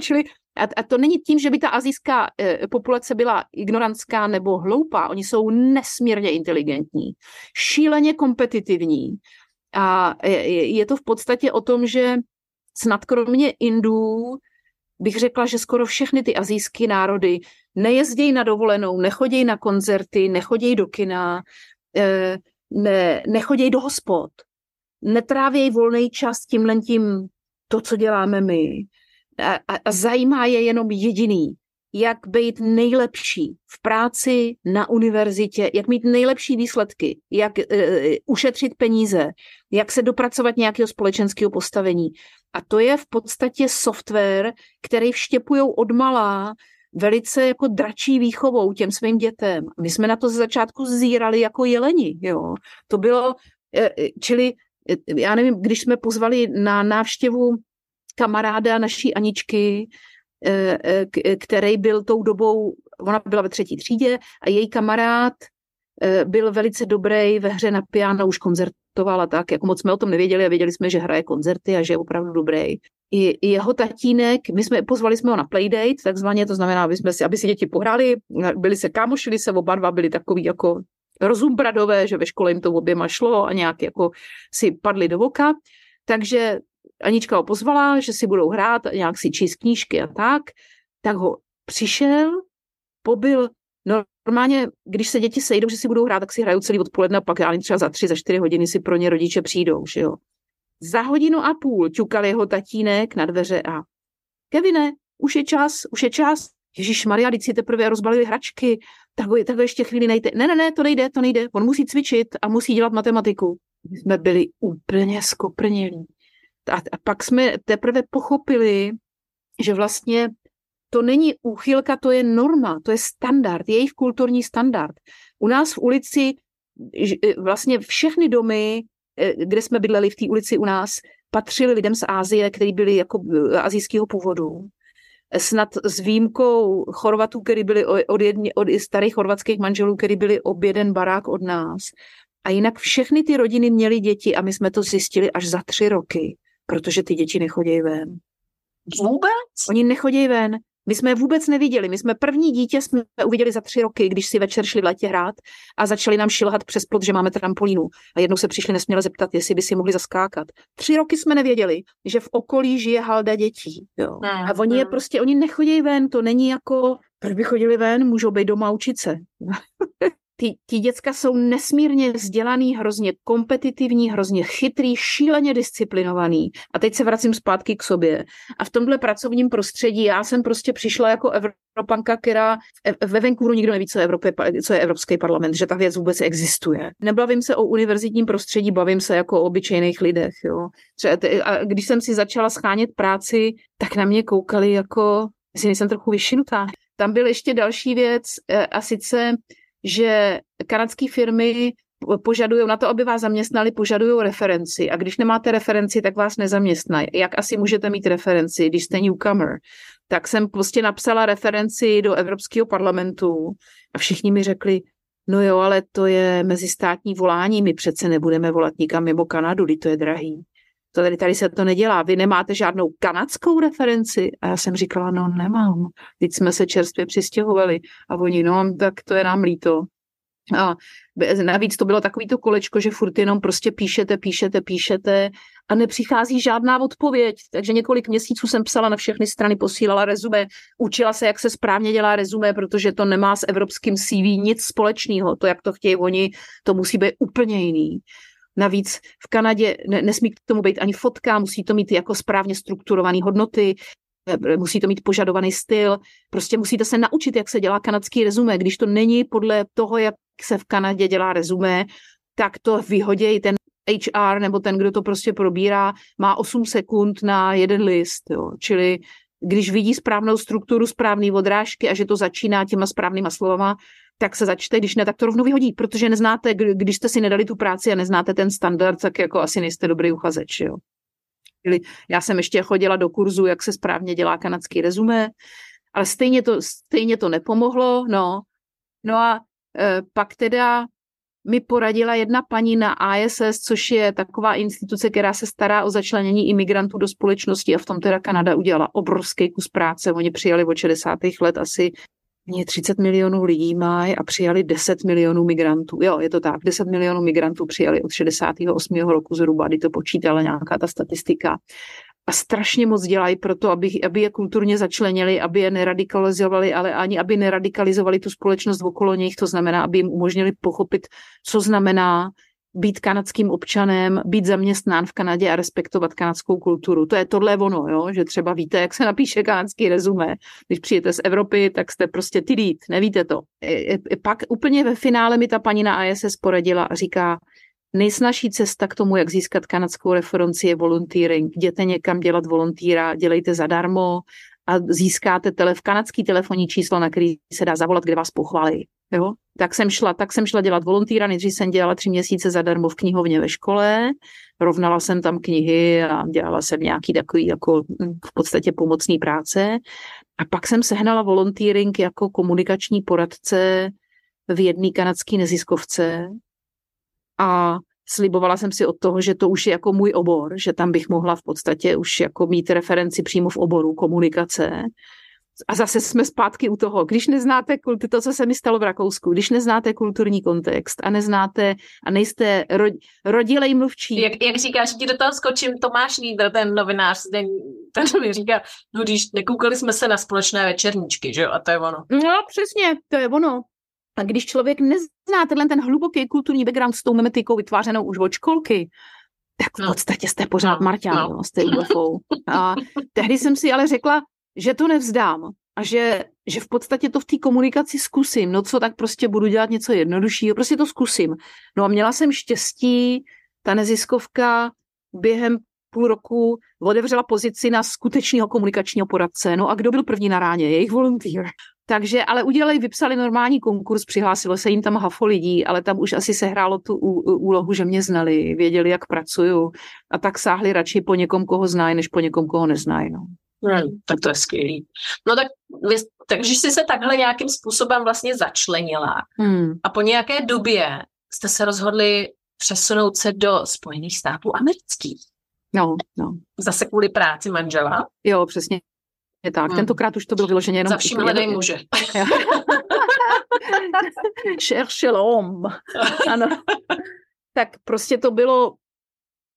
[SPEAKER 2] Čili, a, a to není tím, že by ta azijská e, populace byla ignorantská nebo hloupá. Oni jsou nesmírně inteligentní, šíleně kompetitivní. A je, je to v podstatě o tom, že snad kromě Indů bych řekla, že skoro všechny ty azijské národy Nejezdí na dovolenou, nechodí na koncerty, nechodí do kina, eh, ne, nechodí do hospod, netrávějí volný čas tímhle tím to, co děláme my. A, a, a zajímá je jenom jediný, jak být nejlepší v práci, na univerzitě, jak mít nejlepší výsledky, jak uh, ušetřit peníze, jak se dopracovat nějakého společenského postavení. A to je v podstatě software, který vštěpují od malá velice jako dračí výchovou těm svým dětem. My jsme na to ze začátku zírali jako jeleni. Jo. To bylo, e, e, čili já nevím, když jsme pozvali na návštěvu kamaráda naší Aničky, Eh, eh, který byl tou dobou, ona byla ve třetí třídě a její kamarád byl velice dobrý ve hře na piano, už koncertovala tak, jako moc jsme o tom nevěděli a věděli jsme, že hraje koncerty a že je opravdu dobrý. I jeho tatínek, my jsme pozvali jsme ho na playdate, takzvaně, to znamená, aby, jsme si, aby si děti pohráli, byli se kámošili se, oba dva byli takový jako rozumbradové, že ve škole jim to oběma šlo a nějak jako si padli do voka. Takže Anička ho pozvala, že si budou hrát, nějak si číst knížky a tak, tak ho přišel, pobyl, normálně, když se děti sejdou, že si budou hrát, tak si hrajou celý odpoledne, pak já třeba za tři, za čtyři hodiny si pro ně rodiče přijdou, že jo. Za hodinu a půl ťukal jeho tatínek na dveře a Kevine, už je čas, už je čas. Ježíš Maria, když si teprve rozbalili hračky, tak ho, tak ho ještě chvíli nejde. Ne, ne, ne, to nejde, to nejde. On musí cvičit a musí dělat matematiku. My jsme byli úplně skoprnělí a, a pak jsme teprve pochopili, že vlastně to není úchylka, to je norma, to je standard, jejich kulturní standard. U nás v ulici e, vlastně všechny domy, e, kde jsme bydleli v té ulici u nás, patřili lidem z Ázie, kteří byli jako e, azijského původu. Snad s výjimkou Chorvatů, kteří byli od, jedni, od starých chorvatských manželů, kteří byli ob jeden barák od nás. A jinak všechny ty rodiny měly děti a my jsme to zjistili až za tři roky protože ty děti nechodí ven.
[SPEAKER 1] Vůbec?
[SPEAKER 2] Oni nechodí ven. My jsme je vůbec neviděli. My jsme první dítě jsme uviděli za tři roky, když si večer šli v letě hrát a začali nám šilhat přes plot, že máme trampolínu. A jednou se přišli nesměle zeptat, jestli by si mohli zaskákat. Tři roky jsme nevěděli, že v okolí žije halda dětí. Jo. Ne, a oni ne. je prostě, oni nechodí ven, to není jako, proč by chodili ven, můžou být doma učit se. Ty, ty děcka jsou nesmírně vzdělaný, hrozně kompetitivní, hrozně chytrý, šíleně disciplinovaný. A teď se vracím zpátky k sobě. A v tomhle pracovním prostředí já jsem prostě přišla jako Evropanka, která ve Vancouveru nikdo neví, co je, Evropě, co je Evropský parlament, že ta věc vůbec existuje. Nebavím se o univerzitním prostředí, bavím se jako o obyčejných lidech. Jo. A když jsem si začala schánět práci, tak na mě koukali jako, jestli jsem trochu vyšinutá. Tam byl ještě další věc, e, a sice že kanadské firmy požadují na to, aby vás zaměstnali, požadují referenci. A když nemáte referenci, tak vás nezaměstnají. Jak asi můžete mít referenci, když jste newcomer? Tak jsem prostě napsala referenci do Evropského parlamentu a všichni mi řekli, no jo, ale to je mezistátní volání, my přece nebudeme volat nikam mimo Kanadu, kdy to je drahý. To tady, tady se to nedělá. Vy nemáte žádnou kanadskou referenci? A já jsem říkala, no nemám. Teď jsme se čerstvě přistěhovali. A oni, no, tak to je nám líto. A navíc to bylo takový to kolečko, že furt jenom prostě píšete, píšete, píšete a nepřichází žádná odpověď. Takže několik měsíců jsem psala na všechny strany, posílala rezume, učila se, jak se správně dělá rezume, protože to nemá s evropským CV nic společného. To, jak to chtějí oni, to musí být úplně jiný. Navíc v Kanadě ne, nesmí k tomu být ani fotka, musí to mít jako správně strukturované hodnoty, eh, musí to mít požadovaný styl. Prostě musíte se naučit, jak se dělá kanadský rezumé. Když to není podle toho, jak se v Kanadě dělá rezumé, tak to vyhodějí ten HR nebo ten, kdo to prostě probírá, má 8 sekund na jeden list. Jo. Čili když vidí správnou strukturu, správné odrážky a že to začíná těma správnýma slovama, tak se začte, když ne, tak to rovnou vyhodí, protože neznáte, když jste si nedali tu práci a neznáte ten standard, tak jako asi nejste dobrý uchazeč, jo. Já jsem ještě chodila do kurzu, jak se správně dělá kanadský rezumé, ale stejně to, stejně to nepomohlo, no. No a e, pak teda mi poradila jedna paní na ISS, což je taková instituce, která se stará o začlenění imigrantů do společnosti a v tom teda Kanada udělala obrovský kus práce. Oni přijali od 60. let asi 30 milionů lidí má a přijali 10 milionů migrantů. Jo, je to tak, 10 milionů migrantů přijali od 68. roku zhruba, kdy to počítala nějaká ta statistika. a strašně moc dělají pro to, aby, aby je kulturně začlenili, aby je neradikalizovali, ale ani aby neradikalizovali tu společnost okolo nich, to znamená, aby jim umožnili pochopit, co znamená být kanadským občanem, být zaměstnán v Kanadě a respektovat kanadskou kulturu. To je tohle ono, jo? že třeba víte, jak se napíše kanadský rezume. Když přijete z Evropy, tak jste prostě tidít, nevíte to. E, e, pak úplně ve finále mi ta paní na ISS poradila a říká, Nejsnažší cesta k tomu, jak získat kanadskou referenci, je volunteering. Jděte někam dělat volontýra, dělejte zadarmo a získáte tele, kanadský telefonní číslo, na který se dá zavolat, kde vás pochválí. Jo? Tak jsem šla, tak jsem šla dělat volontýra, nejdřív jsem dělala tři měsíce zadarmo v knihovně ve škole, rovnala jsem tam knihy a dělala jsem nějaký takový jako hm, v podstatě pomocný práce. A pak jsem sehnala volontýring jako komunikační poradce v jedné kanadské neziskovce, a slibovala jsem si od toho, že to už je jako můj obor, že tam bych mohla v podstatě už jako mít referenci přímo v oboru komunikace. A zase jsme zpátky u toho, když neznáte kultu, to, co se mi stalo v Rakousku, když neznáte kulturní kontext a neznáte a nejste ro, rodilej mluvčí.
[SPEAKER 1] Jak, jak říkáš, ti do toho skočím, Tomáš Lídr, ten novinář, ten, ten mi říká, no když nekoukali jsme se na společné večerníčky, že jo, a to je ono.
[SPEAKER 2] No přesně, to je ono. A když člověk nezná tenhle ten hluboký kulturní background s tou memetikou vytvářenou už od školky, tak v no. podstatě jste pořád no. Marťan, no. no, jste UFO. A tehdy jsem si ale řekla, že to nevzdám a že, že v podstatě to v té komunikaci zkusím. No co, tak prostě budu dělat něco jednoduššího, prostě to zkusím. No a měla jsem štěstí, ta neziskovka během půl roku otevřela pozici na skutečného komunikačního poradce. No a kdo byl první na ráně? Jejich volontýr. Takže, ale udělali, vypsali normální konkurs, přihlásilo se jim tam hafo lidí, ale tam už asi sehrálo tu úlohu, že mě znali, věděli, jak pracuju a tak sáhli radši po někom, koho znají, než po někom, koho neznají. No.
[SPEAKER 1] Hmm, tak to je skvělý. No tak, takže jsi se takhle nějakým způsobem vlastně začlenila hmm. a po nějaké době jste se rozhodli přesunout se do Spojených států amerických.
[SPEAKER 2] No, no.
[SPEAKER 1] Zase kvůli práci manžela?
[SPEAKER 2] Jo, přesně je tak. Hmm. Tentokrát už to bylo vyloženě jenom...
[SPEAKER 1] Za vším hledej muže.
[SPEAKER 2] L'homme. Ano. Tak prostě to bylo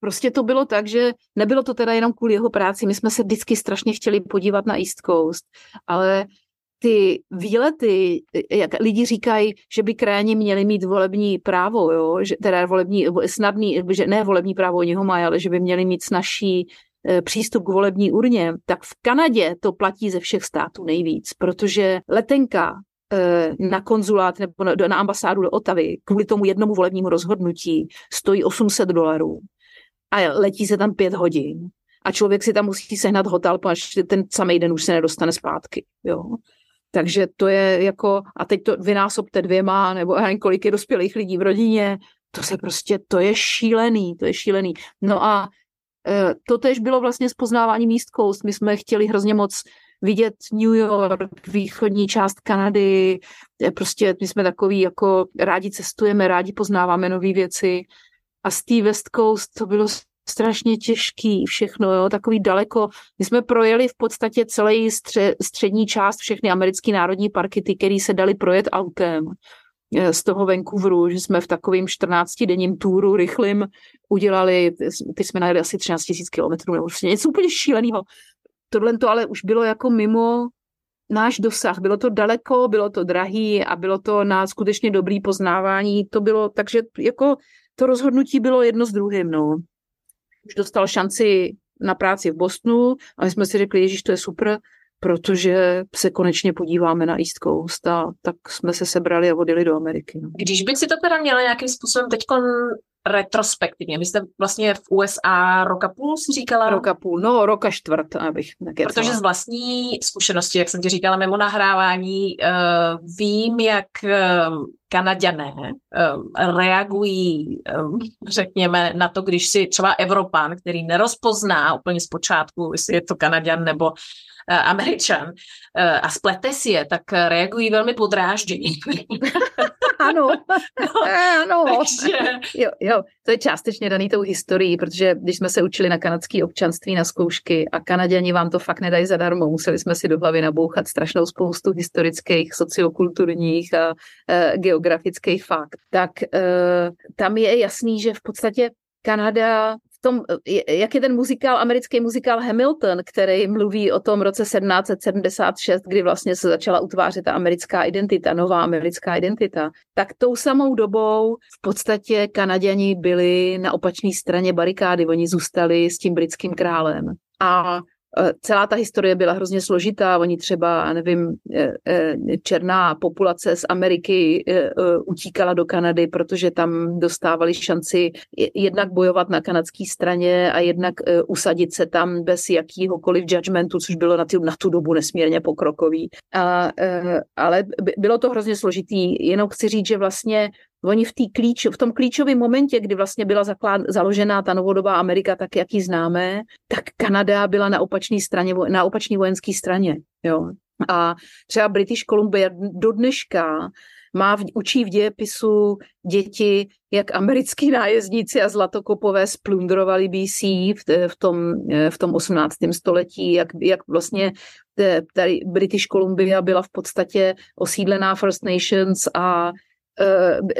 [SPEAKER 2] Prostě to bylo tak, že nebylo to teda jenom kvůli jeho práci, my jsme se vždycky strašně chtěli podívat na East Coast, ale ty výlety, jak lidi říkají, že by krajani měli mít volební právo, jo? Že, teda volební, snadný, že ne volební právo, oni ho mají, ale že by měli mít snažší Eh, přístup k volební urně, tak v Kanadě to platí ze všech států nejvíc, protože letenka eh, na konzulát nebo na ambasádu do Otavy kvůli tomu jednomu volebnímu rozhodnutí stojí 800 dolarů a letí se tam pět hodin a člověk si tam musí sehnat hotel, protože ten samý den už se nedostane zpátky. Jo. Takže to je jako, a teď to vynásobte dvěma, nebo nevím, kolik je dospělých lidí v rodině, to se prostě, to je šílený, to je šílený. No a Eh, to tež bylo vlastně spoznávání East Coast. My jsme chtěli hrozně moc vidět New York, východní část Kanady, prostě my jsme takový jako rádi cestujeme, rádi poznáváme nové věci a z té West Coast to bylo strašně těžký všechno, jo, takový daleko. My jsme projeli v podstatě celý stře, střední část, všechny americké národní parky, ty, které se dali projet autem. Eh, z toho Vancouveru, že jsme v takovým 14-denním túru rychlým udělali, teď jsme najeli asi 13 000 kilometrů, nebo prostě něco úplně šíleného. Tohle to ale už bylo jako mimo náš dosah. Bylo to daleko, bylo to drahý a bylo to na skutečně dobrý poznávání. To bylo, takže jako to rozhodnutí bylo jedno s druhým, no. Už dostal šanci na práci v Bostonu a my jsme si řekli, Ježíš, to je super, protože se konečně podíváme na East Coast a tak jsme se sebrali a odjeli do Ameriky. No.
[SPEAKER 1] Když bych si to teda měla nějakým způsobem teď retrospektivně. Vy jste vlastně v USA roka půl, si říkala?
[SPEAKER 2] Roka půl, no roka čtvrt, abych
[SPEAKER 1] nekecala. Protože z vlastní zkušenosti, jak jsem ti říkala mimo nahrávání, uh, vím, jak uh, Kanaďané uh, reagují, um, řekněme, na to, když si třeba Evropan, který nerozpozná úplně zpočátku, jestli je to Kanaďan nebo uh, Američan a splete si je, tak reagují velmi podráždění.
[SPEAKER 2] ano, no, ano. Takže... Jo, jo, to je částečně daný tou historií, protože když jsme se učili na kanadské občanství na zkoušky a Kanaděni vám to fakt nedají zadarmo, museli jsme si do hlavy nabouchat strašnou spoustu historických, sociokulturních a e, geografických fakt. Tak e, tam je jasný, že v podstatě Kanada tom, jak je ten muzikál, americký muzikál Hamilton, který mluví o tom roce 1776, kdy vlastně se začala utvářet ta americká identita, nová americká identita, tak tou samou dobou v podstatě Kanaděni byli na opačné straně barikády, oni zůstali s tím britským králem. A Eh, celá ta historie byla hrozně složitá. Oni třeba, nevím, eh, eh, černá populace z Ameriky utíkala do Kanady, protože tam dostávali šanci jednak bojovat na kanadské straně a jednak usadit se tam bez jakýhokoliv judgmentu, což bylo na, tu, na tu dobu nesmírně pokrokový. A, ale bylo to hrozně složitý. Jenom chci říct, že vlastně Oni v, klíč, v tom klíčovém momentě, kdy vlastně byla zaklád, založená ta novodobá Amerika, tak jak ji známe, tak Kanada byla na opačné straně, na opačné vojenské straně. Jo. A třeba British Columbia do dneška má v, učí v dějepisu děti, jak americký nájezdníci a zlatokopové splundrovali BC v, v, tom, v tom 18. století, jak, jak vlastně tady British Columbia byla v podstatě osídlená First Nations a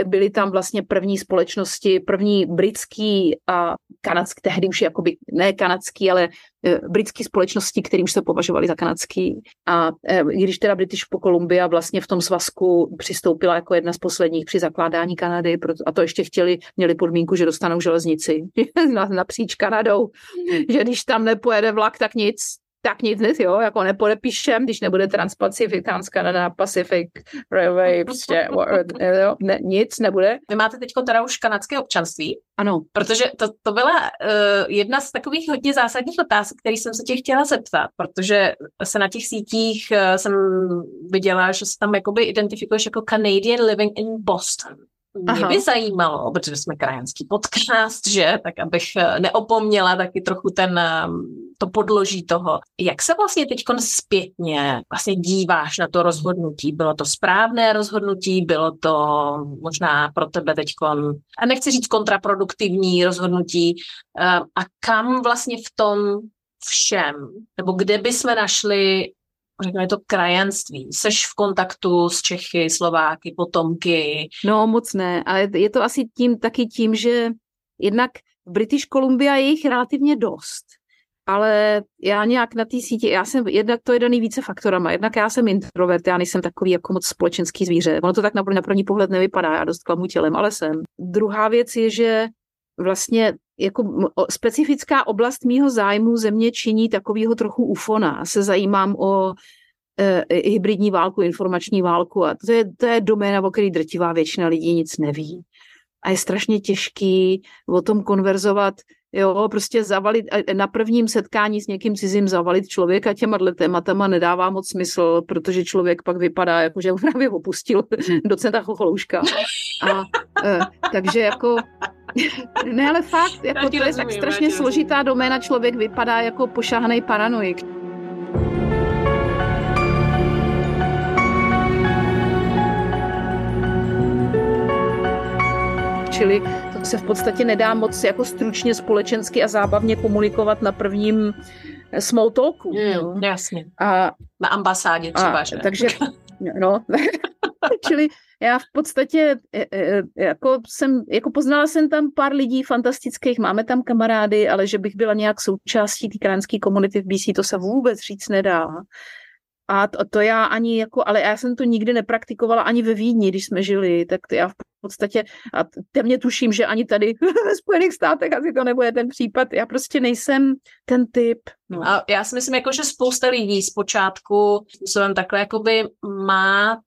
[SPEAKER 2] byly tam vlastně první společnosti, první britský a kanadský, tehdy už jakoby ne kanadský, ale eh, britské společnosti, které už se považovaly za kanadský. A eh, když teda British Columbia vlastně v tom svazku přistoupila jako jedna z posledních při zakládání Kanady, a to ještě chtěli, měli podmínku, že dostanou železnici napříč Kanadou, že když tam nepojede vlak, tak nic, tak nic, nic, jo, jako nepodepíšem, když nebude Transpacifikánská na Pacific Railway, prostě jo, ne, nic nebude.
[SPEAKER 1] Vy máte teď teda už kanadské občanství?
[SPEAKER 2] Ano.
[SPEAKER 1] Protože to, to byla uh, jedna z takových hodně zásadních otázek, který jsem se tě chtěla zeptat, protože se na těch sítích uh, jsem viděla, že se tam jakoby identifikuješ jako Canadian living in Boston. Mě Aha. by zajímalo, protože jsme krajanský podcast, že, tak abych eh, neopomněla taky trochu ten, ehm, to podloží toho. Jak se vlastně teď zpětně vlastně díváš na to rozhodnutí? Bylo to správné rozhodnutí? Bylo to možná pro tebe teď, a nechci říct kontraproduktivní rozhodnutí, ehm, a kam vlastně v tom všem, nebo kde by jsme našli řekněme to krajanství. Seš v kontaktu s Čechy, Slováky, potomky?
[SPEAKER 2] No moc ne, ale je to asi tím taky tím, že jednak v British Columbia je jich relativně dost. Ale já nějak na té síti, já jsem, jednak to je daný více faktorama, jednak já jsem introvert, já nejsem takový jako moc společenský zvíře. Ono to tak na, na první pohled nevypadá, já dost klamu tělem, ale jsem. Druhá věc je, že vlastně jako specifická oblast mýho zájmu země činí takového trochu ufona. Se zajímám o e, hybridní válku, informační válku a to je, to je doména, o který drtivá většina lidí nic neví. A je strašně těžký o tom konverzovat, jo, prostě zavalit, na prvním setkání s někým cizím zavalit člověka těma tématama nedává moc smysl, protože člověk pak vypadá, jako že právě opustil docenta Chocholouška. A, e, takže jako ne, ale fakt, jako to je tak strašně složitá doména, člověk vypadá jako pošahaný paranoik. Čili to se v podstatě nedá moc jako stručně, společensky a zábavně komunikovat na prvním small talku.
[SPEAKER 1] Mm, jasně. A, na ambasádě třeba, a, že?
[SPEAKER 2] Takže, no, čili já v podstatě e, e, jako jsem, jako poznala jsem tam pár lidí fantastických, máme tam kamarády, ale že bych byla nějak součástí té kránské komunity v BC, to se vůbec říct nedá. A to, to já ani jako, ale já jsem to nikdy nepraktikovala ani ve Vídni, když jsme žili, tak to já v podstatě, a temně tuším, že ani tady ve Spojených státech asi to nebude ten případ, já prostě nejsem ten typ.
[SPEAKER 1] No. A já si myslím, jako, že spousta lidí zpočátku způsobem takhle jakoby má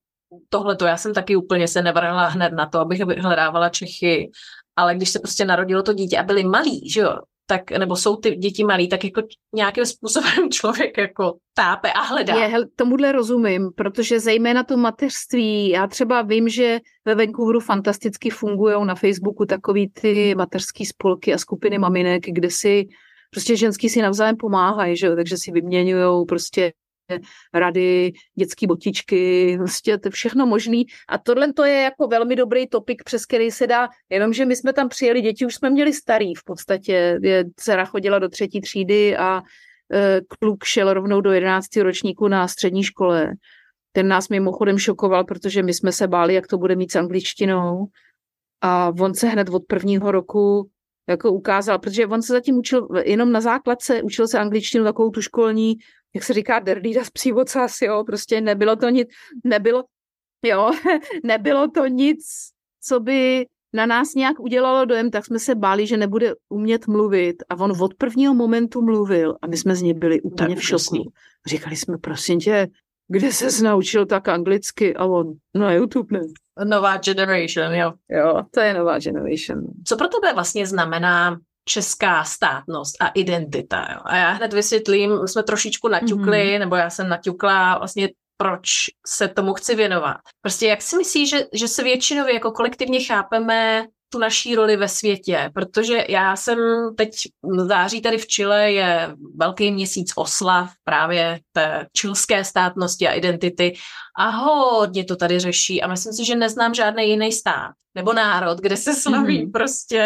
[SPEAKER 1] tohle to já jsem taky úplně se nevrhla hned na to, abych hledávala Čechy, ale když se prostě narodilo to dítě a byli malí, že jo, tak, nebo jsou ty děti malí, tak jako nějakým způsobem člověk jako tápe a hledá.
[SPEAKER 2] Je, hel, tomuhle rozumím, protože zejména to mateřství, já třeba vím, že ve Vancouveru fantasticky fungují na Facebooku takový ty mateřský spolky a skupiny maminek, kde si prostě ženský si navzájem pomáhají, že jo, takže si vyměňují prostě rady, dětské botičky, prostě to všechno možný. A tohle to je jako velmi dobrý topik, přes který se dá, jenomže my jsme tam přijeli, děti už jsme měli starý v podstatě. Je, dcera chodila do třetí třídy a e, kluk šel rovnou do 11. ročníku na střední škole. Ten nás mimochodem šokoval, protože my jsme se báli, jak to bude mít s angličtinou. A on se hned od prvního roku jako ukázal, protože on se zatím učil jenom na základce, učil se angličtinu takovou tu školní, jak se říká, derdída z přívocas, jo, prostě nebylo to nic, nebylo, jo, nebylo to nic, co by na nás nějak udělalo dojem, tak jsme se báli, že nebude umět mluvit a on od prvního momentu mluvil a my jsme z něj byli úplně v šoku. Říkali jsme, prosím tě, kde se naučil tak anglicky a on na YouTube ne.
[SPEAKER 1] Nová generation, jo.
[SPEAKER 2] Jo, to je nová generation.
[SPEAKER 1] Co pro tebe vlastně znamená česká státnost a identita. Jo? A já hned vysvětlím, jsme trošičku naťukli, mm-hmm. nebo já jsem naťukla vlastně proč se tomu chci věnovat. Prostě jak si myslíš, že, že se většinově jako kolektivně chápeme tu naší roli ve světě, protože já jsem teď v září tady v Chile je velký měsíc oslav právě té čilské státnosti a identity a hodně to tady řeší a myslím si, že neznám žádný jiný stát nebo národ, kde se slaví mm. prostě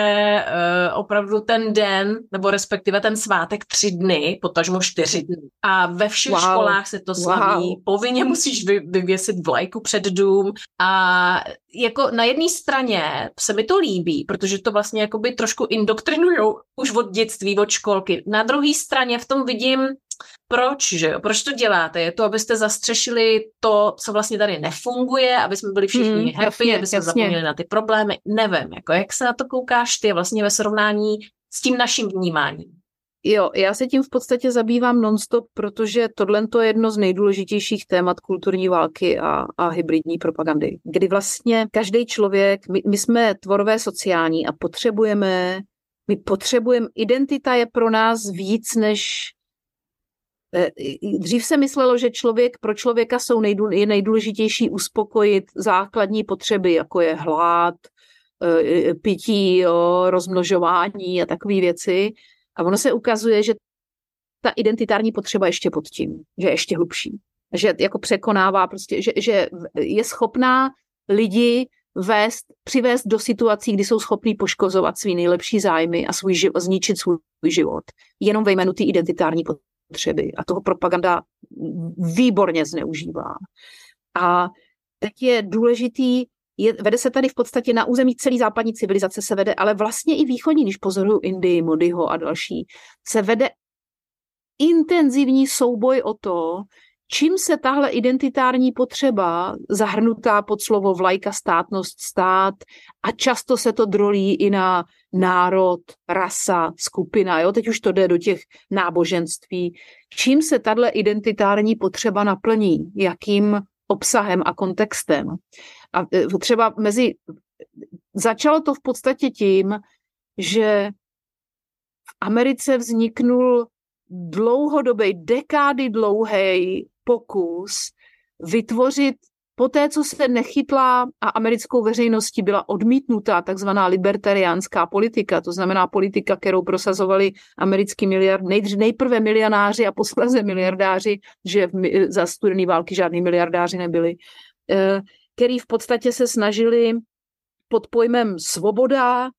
[SPEAKER 1] uh, opravdu ten den, nebo respektive ten svátek tři dny, potažmo čtyři dny. A ve všech wow. školách se to slaví. Wow. Povinně musíš vy, vyvěsit vlajku před dům a jako na jedné straně se mi to líbí, protože to vlastně jakoby trošku indoktrinujou už od dětství, od školky. Na druhé straně v tom vidím proč, že jo? Proč to děláte? Je to, abyste zastřešili to, co vlastně tady nefunguje, aby jsme byli všichni hmm, happy, jasně, aby jsme jasně. zapomněli na ty problémy. Nevím, jako jak se na to koukáš ty vlastně ve srovnání s tím naším vnímáním?
[SPEAKER 2] Jo, já se tím v podstatě zabývám nonstop, protože tohle je jedno z nejdůležitějších témat kulturní války a, a hybridní propagandy, kdy vlastně každý člověk, my, my jsme tvorové sociální a potřebujeme, my potřebujeme, identita je pro nás víc než Eh, dřív se myslelo, že člověk pro člověka jsou nejdůl, je nejdůležitější uspokojit základní potřeby, jako je hlad, eh, pití, jo, rozmnožování a takové věci. A ono se ukazuje, že ta identitární potřeba ještě pod tím, že je ještě hlubší. Že jako překonává prostě, že, že je schopná lidi vést, přivést do situací, kdy jsou schopní poškozovat svý nejlepší zájmy a svůj život, zničit svůj život. Jenom ve jménu té identitární potřeby a toho propaganda výborně zneužívá. A teď je důležitý, je, vede se tady v podstatě na území celé západní civilizace se vede, ale vlastně i východní, když pozoruju Indii, Modiho a další, se vede intenzivní souboj o to, čím se tahle identitární potřeba, zahrnutá pod slovo vlajka, státnost, stát, a často se to drolí i na národ, rasa, skupina, jo, teď už to jde do těch náboženství, čím se tahle identitární potřeba naplní, jakým obsahem a kontextem. A e, třeba mezi, začalo to v podstatě tím, že v Americe vzniknul dlouhodobý, dekády dlouhý pokus vytvořit po té, co se nechytla a americkou veřejností byla odmítnutá takzvaná libertariánská politika, to znamená politika, kterou prosazovali americký miliard, nejprve milionáři a posléze miliardáři, že za studený války žádní miliardáři nebyli, eh, který v podstatě se snažili pod pojmem svoboda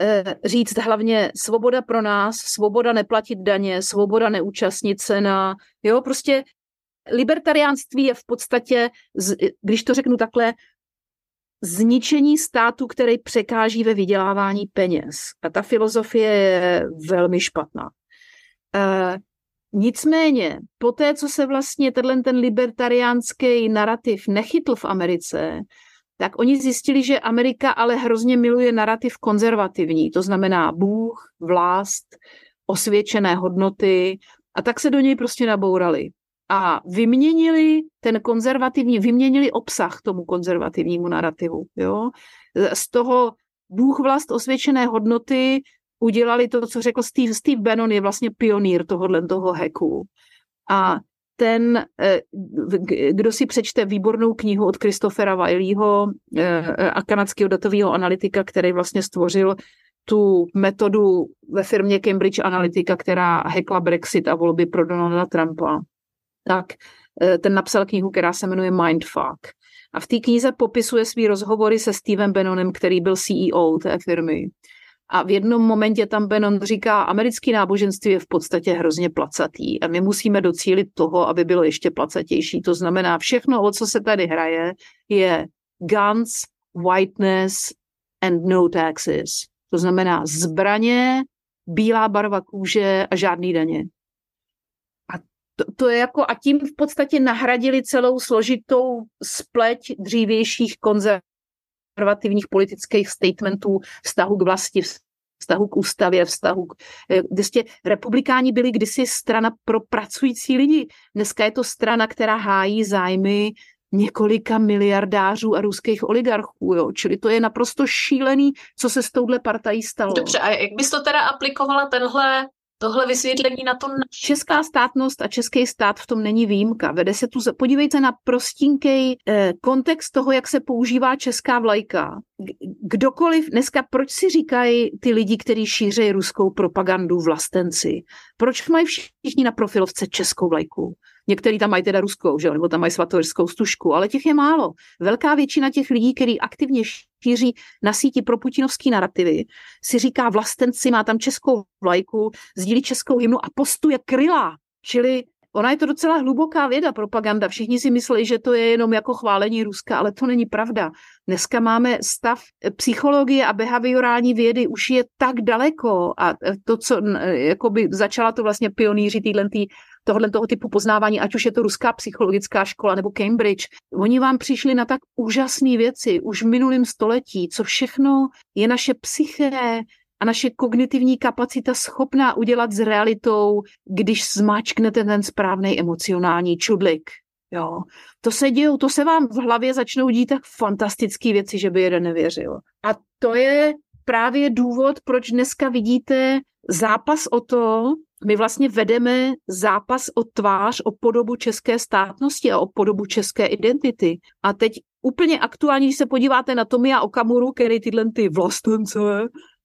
[SPEAKER 2] eh, říct hlavně svoboda pro nás, svoboda neplatit daně, svoboda neúčastnit se na, jo, prostě libertariánství je v podstatě, když to řeknu takhle, zničení státu, který překáží ve vydělávání peněz. A ta filozofie je velmi špatná. Nicméně, po té, co se vlastně tenhle ten libertariánský narrativ nechytl v Americe, tak oni zjistili, že Amerika ale hrozně miluje narrativ konzervativní, to znamená Bůh, vlast, osvědčené hodnoty a tak se do něj prostě nabourali a vyměnili ten konzervativní, vyměnili obsah tomu konzervativnímu narrativu. Jo? Z toho Bůh vlast osvědčené hodnoty udělali to, co řekl Steve. Steve Bannon je vlastně pionýr tohohle toho hacku. A ten, eh, kdo si přečte výbornou knihu od Christophera Wileyho eh, a kanadského datového analytika, který vlastně stvořil tu metodu ve firmě Cambridge Analytica, která hackla Brexit a volby pro Donalda Trumpa, tak eh, ten napsal knihu, která se jmenuje Mindfuck. A v té knize popisuje svý rozhovory se Stevem Bannonem, který byl CEO té firmy. A v jednom momentě tam Bannon říká, americký náboženství je v podstatě hrozně placatý a my musíme docílit toho, aby bylo ještě placatější. To znamená, všechno, o co se tady hraje, je guns, whiteness and no taxes. To znamená zbraně, bílá barva kůže a žádný daně. A to, to je jako, a tím v podstatě nahradili celou složitou spleť dřívějších konzervativních politických statementů vztahu k vlasti, vztahu k ústavě, vztahu k... Vlastně republikáni byli kdysi strana pro pracující lidi. Dneska je to strana, která hájí zájmy několika miliardářů a ruských oligarchů, jo. Čili to je naprosto šílený, co se s touhle partají stalo.
[SPEAKER 1] Dobře, a jak bys to teda aplikovala tenhle tohle vysvětlení na to
[SPEAKER 2] Česká státnost a český stát v tom není výjimka. Vede se tu, podívejte na prostinkej eh, kontext toho, jak se používá česká vlajka. Kdokoliv, dneska proč si říkají ty lidi, kteří šíří ruskou propagandu vlastenci? Proč mají všichni na profilovce českou vlajku? Některý tam mají teda ruskou, že? nebo tam mají svatorskou stužku, ale těch je málo. Velká většina těch lidí, kteří aktivně šíří na síti pro putinovský narrativy, si říká vlastenci, má tam českou vlajku, sdílí českou hymnu a postuje kryla. Čili Ona je to docela hluboká věda, propaganda. Všichni si myslí, že to je jenom jako chválení Ruska, ale to není pravda. Dneska máme stav psychologie a behaviorální vědy už je tak daleko a to, co jakoby začala to vlastně pionýři týhle tý, tohle toho typu poznávání, ať už je to ruská psychologická škola nebo Cambridge, oni vám přišli na tak úžasné věci už v minulém století, co všechno je naše psyché, a naše kognitivní kapacita schopná udělat s realitou, když zmáčknete ten správný emocionální čudlik. Jo. To se dějou, to se vám v hlavě začnou dít tak fantastické věci, že by jeden nevěřil. A to je právě důvod, proč dneska vidíte zápas o to, my vlastně vedeme zápas o tvář, o podobu české státnosti a o podobu české identity. A teď úplně aktuálně, když se podíváte na Tomia Okamuru, který tyhle ty vlastence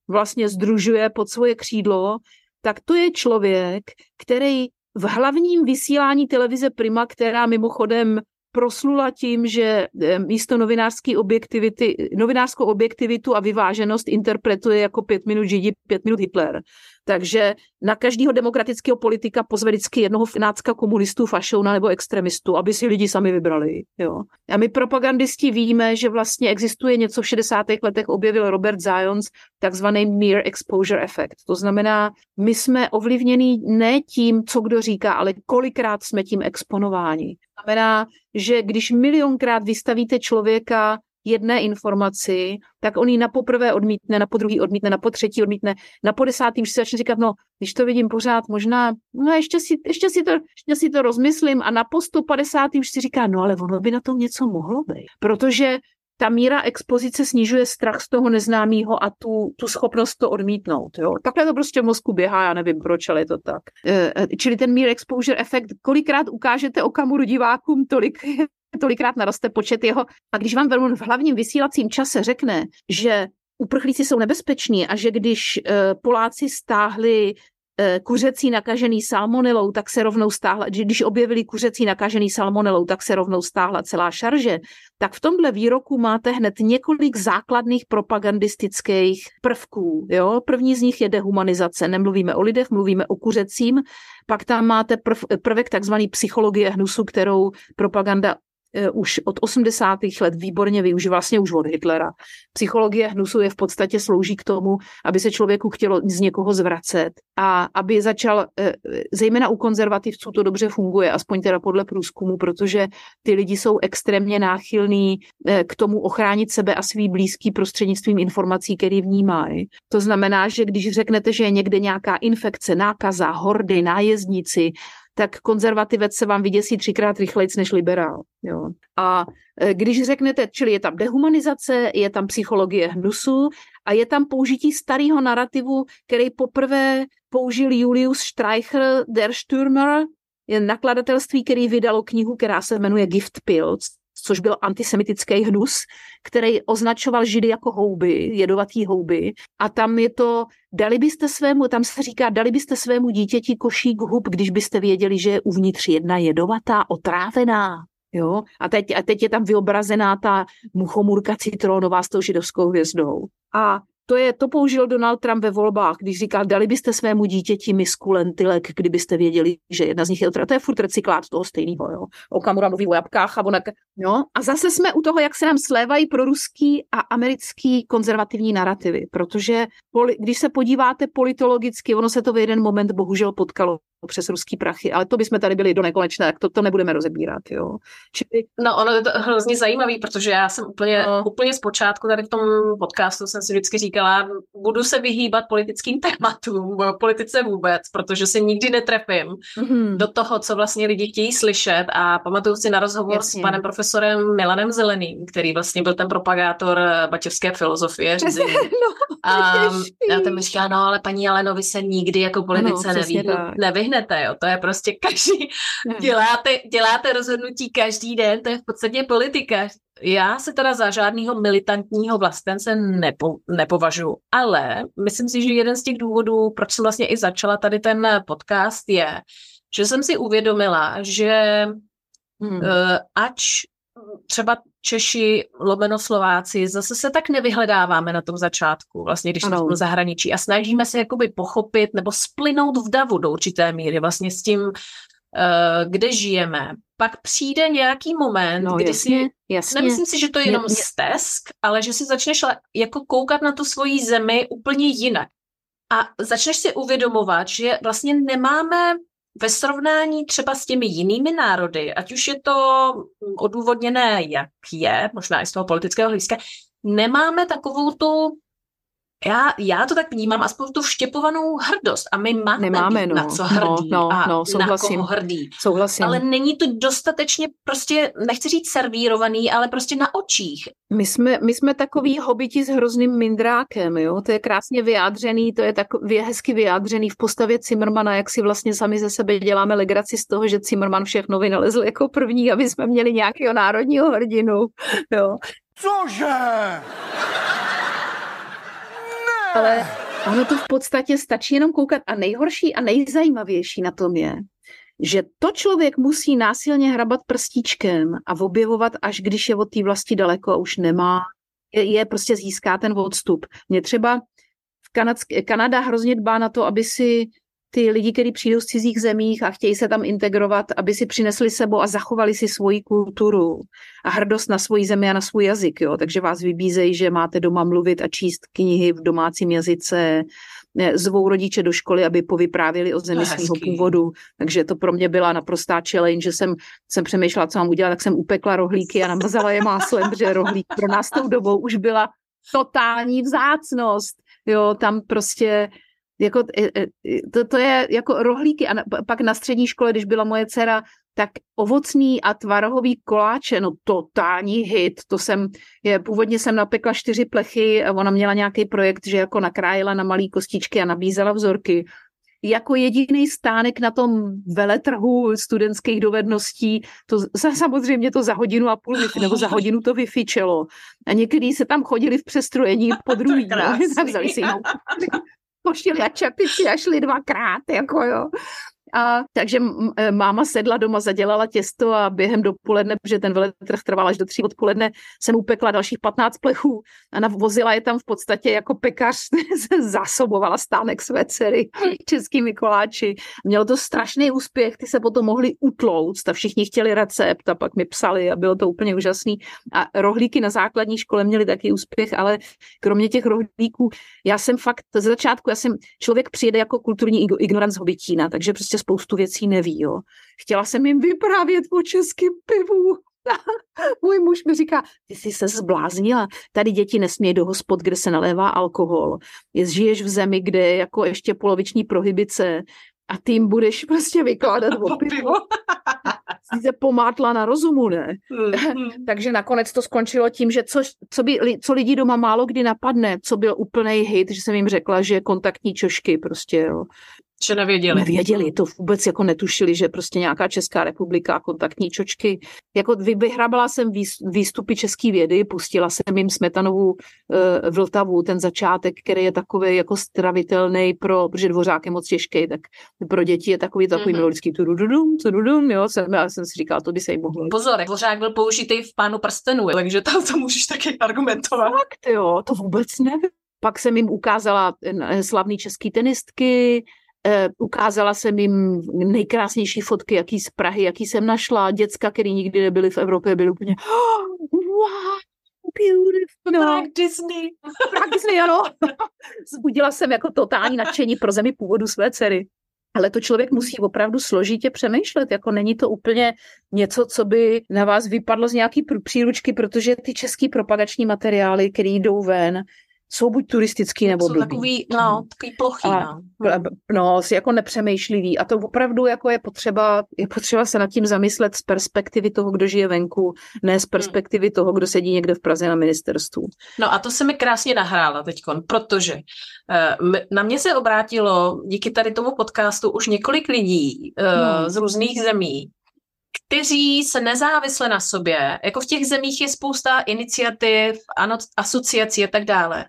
[SPEAKER 2] vlastně združuje pod svoje křídlo, tak to je člověk, který v hlavním vysílání televize Prima, která mimochodem proslula tím, že eh, místo novinářské objektivity, novinářskou objektivitu a vyváženost interpretuje jako pět minut Židi, pět minut Hitler. Takže na každého demokratického politika pozve vždycky jednoho finácka komunistů, fašouna nebo extremistů, aby si lidi sami vybrali. Jo. A my propagandisti víme, že vlastně existuje něco v 60. letech objevil Robert Zions, takzvaný mere exposure effect. To znamená, my jsme ovlivněni ne tím, co kdo říká, ale kolikrát jsme tím exponováni. Znamená, že když milionkrát vystavíte člověka jedné informaci, tak on ji na poprvé odmítne, na podruhý odmítne, na potřetí odmítne, na po desátým si začne říkat, no, když to vidím pořád, možná, no ještě si, ještě si, to, ještě si to rozmyslím a na po 150. už si říká, no ale ono by na tom něco mohlo být. Protože ta míra expozice snižuje strach z toho neznámého a tu, tu schopnost to odmítnout. Jo? Takhle to prostě v mozku běhá, já nevím proč, ale je to tak. E, čili ten mír exposure efekt, kolikrát ukážete okamuru divákům, tolik tolikrát naroste počet jeho. A když vám v hlavním vysílacím čase řekne, že uprchlíci jsou nebezpeční a že když uh, Poláci stáhli kuřecí nakažený salmonelou, tak se rovnou stáhla, když objevili kuřecí nakažený salmonelou, tak se rovnou stáhla celá šarže, tak v tomhle výroku máte hned několik základných propagandistických prvků. Jo? První z nich je dehumanizace. Nemluvíme o lidech, mluvíme o kuřecím. Pak tam máte prv, prvek takzvaný psychologie hnusu, kterou propaganda už od 80. let výborně využívá, vlastně už od Hitlera. Psychologie hnusu je v podstatě slouží k tomu, aby se člověku chtělo z někoho zvracet a aby začal, eh, zejména u konzervativců to dobře funguje, aspoň teda podle průzkumu, protože ty lidi jsou extrémně náchylní eh, k tomu ochránit sebe a svý blízký prostřednictvím informací, který vnímají. To znamená, že když řeknete, že je někde nějaká infekce, nákaza, hordy, nájezdníci, tak konzervativec se vám vyděsí třikrát rychleji než liberál. Jo. A e, když řeknete, čili je tam dehumanizace, je tam psychologie hnusu a je tam použití starého narrativu, který poprvé použil Julius Streicher, Der Stürmer, je nakladatelství, který vydalo knihu, která se jmenuje Gift Pills, což byl antisemitický hnus, který označoval židy jako houby, jedovatý houby. A tam je to, dali byste svému, tam se říká, dali byste svému dítěti košík hub, když byste věděli, že je uvnitř jedna jedovatá, otrávená. Jo? A, teď, a teď je tam vyobrazená ta muchomurka citronová s tou židovskou hvězdou. A to, je, to použil Donald Trump ve volbách, když říkal, dali byste svému dítěti misku lentilek, kdybyste věděli, že jedna z nich je To je furt recyklát toho stejného. Jo. Okamura mluví o jabkách a ona... No, a zase jsme u toho, jak se nám slévají pro ruský a americký konzervativní narrativy, protože poli, když se podíváte politologicky, ono se to v jeden moment bohužel potkalo přes ruský prachy, ale to bychom tady byli do nekonečna, tak to, to nebudeme rozebírat, jo.
[SPEAKER 1] Čili... No ono je to hrozně zajímavý, protože já jsem úplně, no. úplně zpočátku tady v tom podcastu jsem si vždycky říkala, budu se vyhýbat politickým tématům, politice vůbec, protože se nikdy netrefím mm-hmm. do toho, co vlastně lidi chtějí slyšet a pamatuju si na rozhovor Jasně. s panem profesorem Milanem Zeleným, který vlastně byl ten propagátor bačevské filozofie řízení. no, a já tam říkala, no ale paní Alenovi se nikdy jako politice no, neví, nevyhne nevyhnete, jo. To je prostě každý, děláte, děláte rozhodnutí každý den, to je v podstatě politika. Já se teda za žádného militantního vlastence nepo, nepovažuji, ale myslím si, že jeden z těch důvodů, proč jsem vlastně i začala tady ten podcast, je, že jsem si uvědomila, že hmm. uh, ač třeba Češi, lomeno Slováci, zase se tak nevyhledáváme na tom začátku, vlastně když jsme v zahraničí a snažíme se jakoby pochopit nebo splynout v davu do určité míry vlastně s tím, uh, kde žijeme. Pak přijde nějaký moment, no, kdy jasně, si, jasně. nemyslím si, že to je jenom mě, stesk, ale že si začneš jako koukat na tu svoji zemi úplně jinak. A začneš si uvědomovat, že vlastně nemáme ve srovnání třeba s těmi jinými národy, ať už je to odůvodněné, jak je, možná i z toho politického hlediska, nemáme takovou tu já, já to tak vnímám, aspoň tu vštěpovanou hrdost. A my máme, Nemáme, no. na co hrdí no, no, a no, souhlasím, na koho hrdí.
[SPEAKER 2] Souhlasím.
[SPEAKER 1] Ale není to dostatečně prostě, nechci říct servírovaný, ale prostě na očích.
[SPEAKER 2] My jsme, my jsme takový hobiti s hrozným mindrákem, jo? To je krásně vyjádřený, to je takový hezky vyjádřený v postavě Cimrmana, jak si vlastně sami ze sebe děláme legraci z toho, že Cimrman všechno vynalezl jako první, aby jsme měli nějakého národního hrdinu, jo.
[SPEAKER 4] Cože?
[SPEAKER 2] Ale ono to v podstatě stačí jenom koukat. A nejhorší a nejzajímavější na tom je, že to člověk musí násilně hrabat prstíčkem a objevovat, až když je od té vlasti daleko a už nemá, je, je prostě získá ten odstup. Mě třeba v Kanadsk- Kanada hrozně dbá na to, aby si ty lidi, kteří přijdou z cizích zemích a chtějí se tam integrovat, aby si přinesli sebou a zachovali si svoji kulturu a hrdost na svoji zemi a na svůj jazyk. Jo? Takže vás vybízejí, že máte doma mluvit a číst knihy v domácím jazyce, zvou rodiče do školy, aby povyprávěli o zemi svého původu. Takže to pro mě byla naprostá challenge, že jsem, jsem přemýšlela, co mám udělat, tak jsem upekla rohlíky a namazala je máslem, protože rohlík pro nás tou dobou už byla totální vzácnost. Jo, tam prostě jako, e, e, to, to je jako rohlíky. A na, pak na střední škole, když byla moje dcera, tak ovocný a tvarohový koláče, no totální hit, to jsem, je, původně jsem napekla čtyři plechy, ona měla nějaký projekt, že jako nakrájela na malý kostičky a nabízela vzorky. Jako jediný stánek na tom veletrhu studentských dovedností, to samozřejmě to za hodinu a půl, nebo za hodinu to vyfičelo. A někdy se tam chodili v přestrojení po druhý, no, vzali si pošili a čepici a šli dvakrát, jako jo. A takže e, máma sedla doma, zadělala těsto a během dopoledne, protože ten veletrh trval až do tří odpoledne, jsem upekla dalších 15 plechů a navozila je tam v podstatě jako pekař, zásobovala stánek své dcery českými koláči. Mělo to strašný úspěch, ty se potom mohli utlouct a všichni chtěli recept a pak mi psali a bylo to úplně úžasný. A rohlíky na základní škole měly taky úspěch, ale kromě těch rohlíků, já jsem fakt, ze začátku, já jsem, člověk přijede jako kulturní ignorant z Hobitína, takže prostě prostě spoustu věcí neví. Jo. Chtěla jsem jim vyprávět o českém pivu. Můj muž mi říká, ty jsi se zbláznila, tady děti nesmějí do hospod, kde se nalévá alkohol. Je, žiješ v zemi, kde je jako ještě poloviční prohybice a ty jim budeš prostě vykládat o pivo. Jsi se pomátla na rozumu, ne? Mm-hmm. Takže nakonec to skončilo tím, že co, co, by, co lidi doma málo kdy napadne, co byl úplný hit, že jsem jim řekla, že kontaktní čošky prostě, jo.
[SPEAKER 1] Že nevěděli.
[SPEAKER 2] Nevěděli, to vůbec jako netušili, že prostě nějaká Česká republika, kontaktní čočky. Jako vyhrábala jsem výstupy české vědy, pustila jsem jim Smetanovou uh, Vltavu, ten začátek, který je takový jako stravitelný pro, protože dvořák je moc těžký, tak pro děti je takový takový mm-hmm. melodický tudududum, tududum, jo, jsem, já jsem si říkala, to by se jim mohlo.
[SPEAKER 1] Pozor, dvořák byl použitý v pánu prstenu, takže to, to můžeš taky argumentovat.
[SPEAKER 2] Fakt jo, to vůbec nevím pak jsem jim ukázala slavný český tenistky, Eh, ukázala jsem jim nejkrásnější fotky, jaký z Prahy, jaký jsem našla. Děcka, který nikdy nebyli v Evropě, byli úplně oh, wow, beautiful.
[SPEAKER 1] No. Prague Disney.
[SPEAKER 2] Prague Disney, ano. Zbudila jsem jako totální nadšení pro zemi původu své dcery. Ale to člověk musí opravdu složitě přemýšlet, jako není to úplně něco, co by na vás vypadlo z nějaký příručky, protože ty český propagační materiály, které jdou ven, jsou buď turistický nebo
[SPEAKER 1] jsou blbý. takový, no, hmm. takový plochý, a, no.
[SPEAKER 2] no, si jako nepřemýšlivý a to opravdu jako je potřeba, je potřeba se nad tím zamyslet z perspektivy toho, kdo žije venku, ne z hmm. perspektivy toho, kdo sedí někde v Praze na ministerstvu.
[SPEAKER 1] No a to se mi krásně nahrála teďkon, protože uh, na mě se obrátilo díky tady tomu podcastu už několik lidí uh, hmm. z různých zemí, kteří se nezávisle na sobě, jako v těch zemích je spousta iniciativ, ano, asociací a tak dále,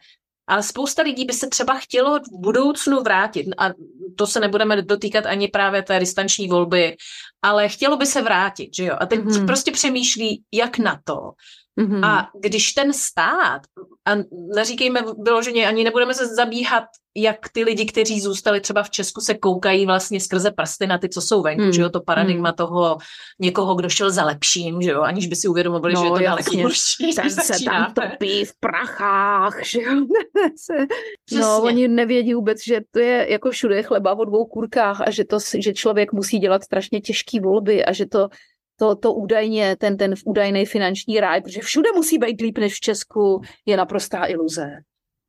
[SPEAKER 1] ale spousta lidí by se třeba chtělo v budoucnu vrátit a to se nebudeme dotýkat ani právě té distanční volby, ale chtělo by se vrátit, že jo? A teď mm-hmm. prostě přemýšlí, jak na to. Mm-hmm. A když ten stát, a neříkejme vyloženě, ani nebudeme se zabíhat, jak ty lidi, kteří zůstali třeba v Česku, se koukají vlastně skrze prsty na ty, co jsou venku, mm. že jo, to paradigma mm. toho někoho, kdo šel za lepším, že jo, aniž by si uvědomovali, no, že je to daleko horší.
[SPEAKER 2] Ten se tam topí v prachách, že jo. no, oni nevědí vůbec, že to je jako všude chleba o dvou kurkách a že, to, že člověk musí dělat strašně těžké volby a že to to, to údajně, ten, ten údajný finanční ráj, protože všude musí být líp než v Česku, je naprostá iluze.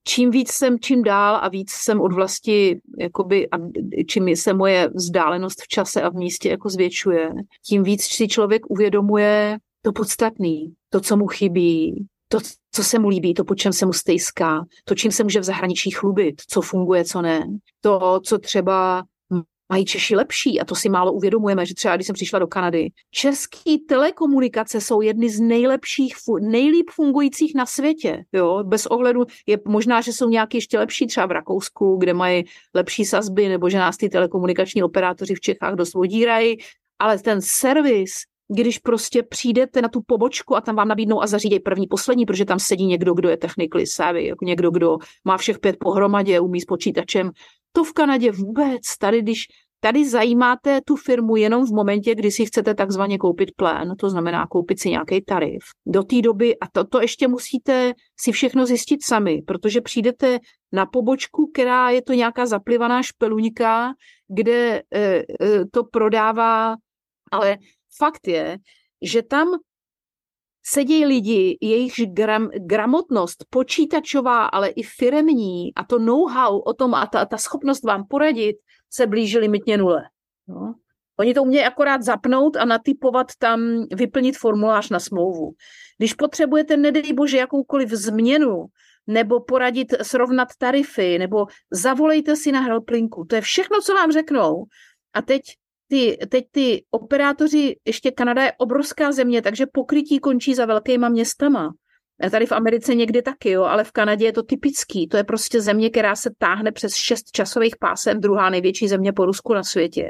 [SPEAKER 2] Čím víc jsem, čím dál a víc jsem od vlasti, jakoby, a čím se moje vzdálenost v čase a v místě jako zvětšuje, tím víc si člověk uvědomuje to podstatný, to, co mu chybí, to, co se mu líbí, to, po čem se mu stejská, to, čím se může v zahraničí chlubit, co funguje, co ne, to, co třeba mají Češi lepší a to si málo uvědomujeme, že třeba když jsem přišla do Kanady, české telekomunikace jsou jedny z nejlepších, nejlíp fungujících na světě, jo, bez ohledu, je možná, že jsou nějaký ještě lepší třeba v Rakousku, kde mají lepší sazby, nebo že nás ty telekomunikační operátoři v Čechách dost vodírají, ale ten servis, když prostě přijdete na tu pobočku a tam vám nabídnou a zařídí první, poslední, protože tam sedí někdo, kdo je technically savvy, jako někdo, kdo má všech pět pohromadě, umí s počítačem, to v Kanadě vůbec. Tady, když tady zajímáte tu firmu jenom v momentě, kdy si chcete takzvaně koupit plán, to znamená koupit si nějaký tarif. Do té doby, a to, to ještě musíte si všechno zjistit sami, protože přijdete na pobočku, která je to nějaká zaplivaná špeluňka, kde e, e, to prodává, ale fakt je, že tam sedí lidi, jejichž gram, gramotnost počítačová, ale i firemní a to know-how o tom a ta, ta schopnost vám poradit se blíží limitně nule. No. Oni to umějí akorát zapnout a natypovat tam, vyplnit formulář na smlouvu. Když potřebujete, nedej bože, jakoukoliv změnu, nebo poradit, srovnat tarify, nebo zavolejte si na helplinku. To je všechno, co vám řeknou. A teď ty, teď ty operátoři, ještě Kanada je obrovská země, takže pokrytí končí za velkýma městama. Tady v Americe někdy taky, jo, ale v Kanadě je to typický. To je prostě země, která se táhne přes šest časových pásem, druhá největší země po Rusku na světě.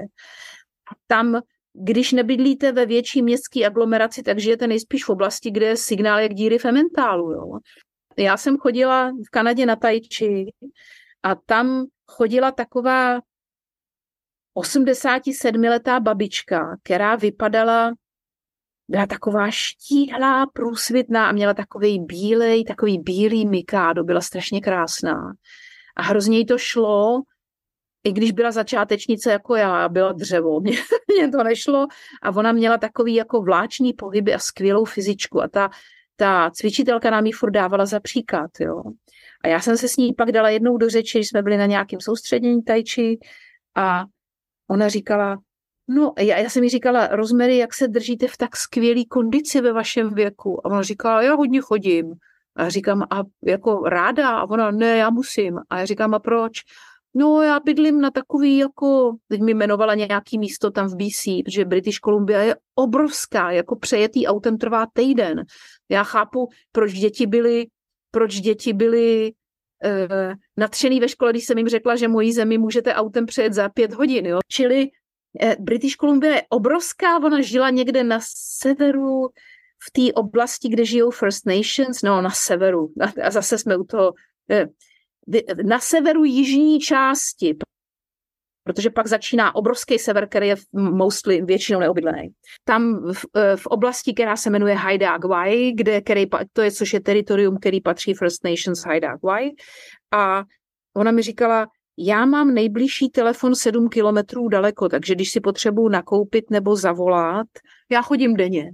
[SPEAKER 2] A tam, když nebydlíte ve větší městské aglomeraci, tak žijete nejspíš v oblasti, kde je signál jak díry v ementálu. Jo. Já jsem chodila v Kanadě na Tajči a tam chodila taková 87-letá babička, která vypadala, byla taková štíhlá, průsvitná a měla takový bílej, takový bílý mikádo, byla strašně krásná. A hrozně jí to šlo, i když byla začátečnice jako já, byla dřevo, mě, mě to nešlo a ona měla takový jako vláčný pohyby a skvělou fyzičku a ta, ta cvičitelka nám ji furt dávala za příklad, jo. A já jsem se s ní pak dala jednou do řeči, když jsme byli na nějakém soustředění tajči a Ona říkala, no, já, já jsem jí říkala, Rozmery, jak se držíte v tak skvělé kondici ve vašem věku? A ona říkala, já hodně chodím. A já říkám, a jako ráda? A ona, ne, já musím. A já říkám, a proč? No, já bydlím na takový jako, teď mi jmenovala nějaký místo tam v BC, protože British Columbia je obrovská, jako přejetý autem trvá týden. Já chápu, proč děti byly, proč děti byly uh, nadšený ve škole, když jsem jim řekla, že mojí zemi můžete autem přejet za pět hodin. Jo? Čili uh, British Columbia je obrovská, ona žila někde na severu, v té oblasti, kde žijou First Nations, no na severu. A, zase jsme u toho. Uh, na severu jižní části, protože pak začíná obrovský sever, který je mostly většinou neobydlený. Tam v, eh, v oblasti, která se jmenuje Haida Gwaii, kde, který, to je, což je teritorium, který patří First Nations Haida Gwaii. A ona mi říkala, já mám nejbližší telefon 7 kilometrů daleko, takže když si potřebuju nakoupit nebo zavolat, já chodím denně.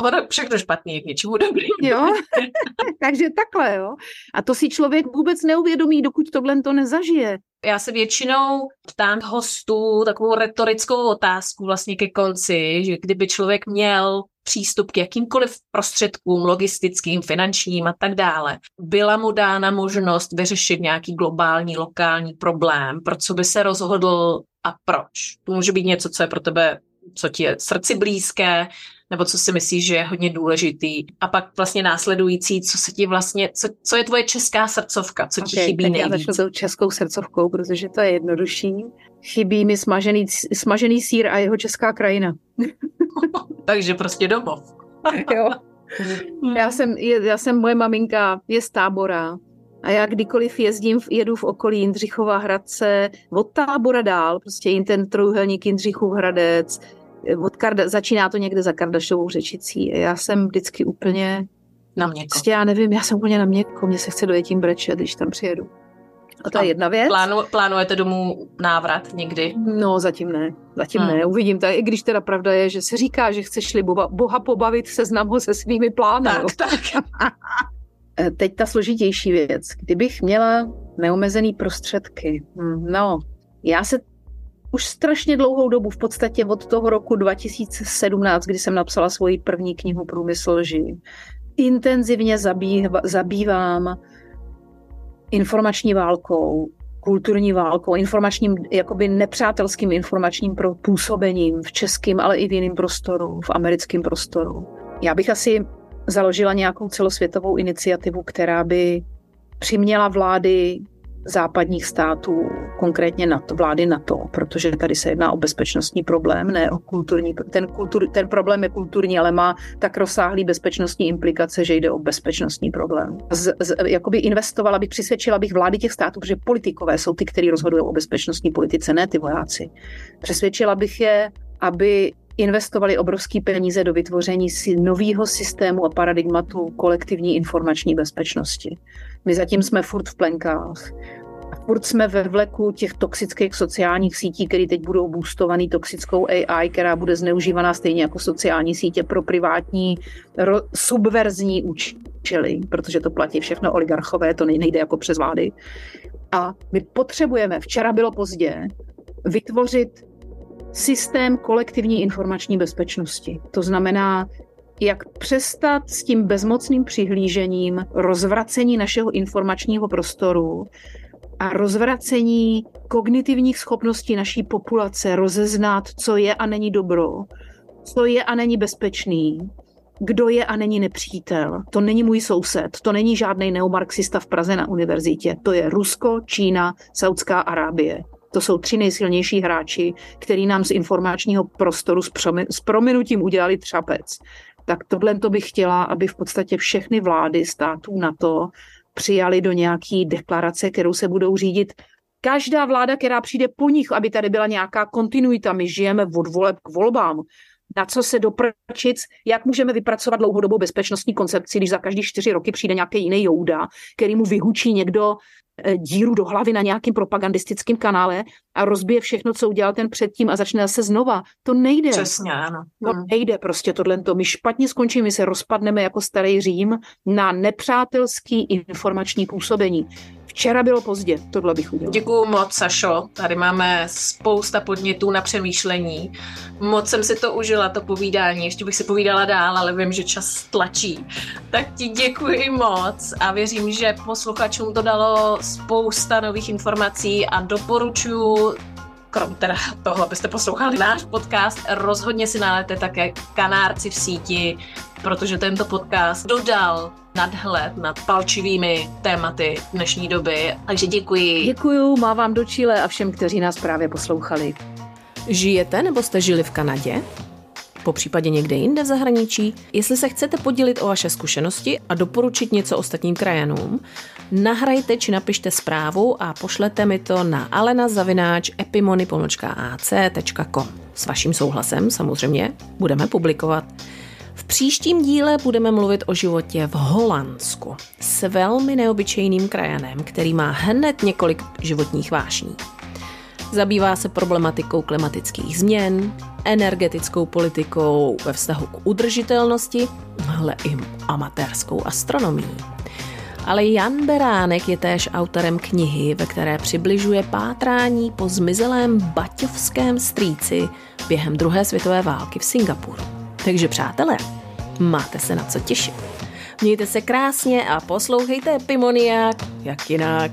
[SPEAKER 1] Ono všechno špatný je k něčemu dobrý.
[SPEAKER 2] Jo, takže takhle, jo. A to si člověk vůbec neuvědomí, dokud tohle to nezažije.
[SPEAKER 1] Já se většinou ptám hostů takovou retorickou otázku vlastně ke konci, že kdyby člověk měl přístup k jakýmkoliv prostředkům, logistickým, finančním a tak dále, byla mu dána možnost vyřešit nějaký globální, lokální problém, pro co by se rozhodl a proč. To může být něco, co je pro tebe, co ti je srdci blízké, nebo co si myslíš, že je hodně důležitý. A pak vlastně následující, co se ti vlastně, co, co je tvoje česká srdcovka, co ti okay, chybí tak nejvíc?
[SPEAKER 2] Já začnu českou srdcovkou, protože to je jednodušší. Chybí mi smažený, smažený sír a jeho česká krajina.
[SPEAKER 1] Takže prostě domov.
[SPEAKER 2] jo. Já jsem, já jsem, moje maminka je z tábora a já kdykoliv jezdím, jedu v okolí Jindřichova Hradce, od tábora dál, prostě jen ten trojuhelník Jindřichův Hradec, od Karda, začíná to někde za Kardašovou řečicí. Já jsem vždycky úplně
[SPEAKER 1] na měko.
[SPEAKER 2] Prostě já nevím, já jsem úplně na měko, mě se chce do tím brečet, když tam přijedu. A to je jedna věc.
[SPEAKER 1] Plánu, plánujete domů návrat někdy?
[SPEAKER 2] No, zatím ne. Zatím hmm. ne. Uvidím. Tak, I když teda pravda je, že se říká, že chceš-li boha, boha pobavit, seznam ho se svými plány.
[SPEAKER 1] Tak, tak.
[SPEAKER 2] Eh, teď ta složitější věc. Kdybych měla neomezený prostředky, hm, no, já se už strašně dlouhou dobu, v podstatě od toho roku 2017, kdy jsem napsala svoji první knihu Průmysl lži, intenzivně zabývám informační válkou, kulturní válkou, informačním, jakoby nepřátelským informačním působením v českém, ale i v jiném prostoru, v americkém prostoru. Já bych asi založila nějakou celosvětovou iniciativu, která by přiměla vlády západních států, konkrétně NATO, vlády NATO, protože tady se jedná o bezpečnostní problém, ne o kulturní. Ten, kultur, ten problém je kulturní, ale má tak rozsáhlý bezpečnostní implikace, že jde o bezpečnostní problém. Z, z, jakoby investovala bych, přesvědčila bych vlády těch států, protože politikové jsou ty, kteří rozhodují o bezpečnostní politice, ne ty vojáci. Přesvědčila bych je, aby investovali obrovské peníze do vytvoření nového systému a paradigmatu kolektivní informační bezpečnosti. My zatím jsme furt v plenkách. Furt jsme ve vleku těch toxických sociálních sítí, které teď budou boostovaný toxickou AI, která bude zneužívaná stejně jako sociální sítě pro privátní ro- subverzní účely, protože to platí všechno oligarchové, to nejde jako přes vlády. A my potřebujeme, včera bylo pozdě, vytvořit systém kolektivní informační bezpečnosti. To znamená, jak přestat s tím bezmocným přihlížením, rozvracení našeho informačního prostoru a rozvracení kognitivních schopností naší populace rozeznat, co je a není dobro, co je a není bezpečný, kdo je a není nepřítel. To není můj soused, to není žádný neomarxista v Praze na univerzitě. To je Rusko, Čína, Saudská Arábie. To jsou tři nejsilnější hráči, který nám z informačního prostoru s prominutím udělali třapec. Tak tohle to bych chtěla, aby v podstatě všechny vlády států na to přijali do nějaký deklarace, kterou se budou řídit každá vláda, která přijde po nich, aby tady byla nějaká kontinuita. My žijeme od voleb k volbám na co se doprčic, jak můžeme vypracovat dlouhodobou bezpečnostní koncepci, když za každý čtyři roky přijde nějaký jiný jouda, který mu vyhučí někdo díru do hlavy na nějakým propagandistickém kanále a rozbije všechno, co udělal ten předtím a začne zase znova. To nejde.
[SPEAKER 1] Přesně, ano.
[SPEAKER 2] To hmm. nejde prostě tohle. My špatně skončíme, my se rozpadneme jako starý Řím na nepřátelský informační působení. Včera bylo pozdě, tohle bych udělal.
[SPEAKER 1] Děkuju moc, Sašo. Tady máme spousta podnětů na přemýšlení. Moc jsem si to užila, to povídání. Ještě bych si povídala dál, ale vím, že čas tlačí. Tak ti děkuji moc a věřím, že posluchačům to dalo spousta nových informací a doporučuji krom teda toho, abyste poslouchali náš podcast, rozhodně si nalete také kanárci v síti, protože tento podcast dodal nadhled nad palčivými tématy dnešní doby. Takže děkuji.
[SPEAKER 2] Děkuju, mávám do Chile a všem, kteří nás právě poslouchali.
[SPEAKER 3] Žijete nebo jste žili v Kanadě?
[SPEAKER 1] po případě někde jinde v zahraničí. Jestli se chcete podělit o vaše zkušenosti a doporučit něco ostatním krajanům, nahrajte či napište zprávu a pošlete mi to na alenazavináč.epimony.ac.com. S vaším souhlasem samozřejmě budeme publikovat. Příštím díle budeme mluvit o životě v Holandsku s velmi neobyčejným krajanem, který má hned několik životních vášní. Zabývá se problematikou klimatických změn, energetickou politikou ve vztahu k udržitelnosti, ale i amatérskou astronomií. Ale Jan Beránek je též autorem knihy, ve které přibližuje pátrání po zmizelém baťovském strýci během druhé světové války v Singapuru. Takže přátelé, máte se na co těšit. Mějte se krásně a poslouchejte Epimoniák, jak jinak.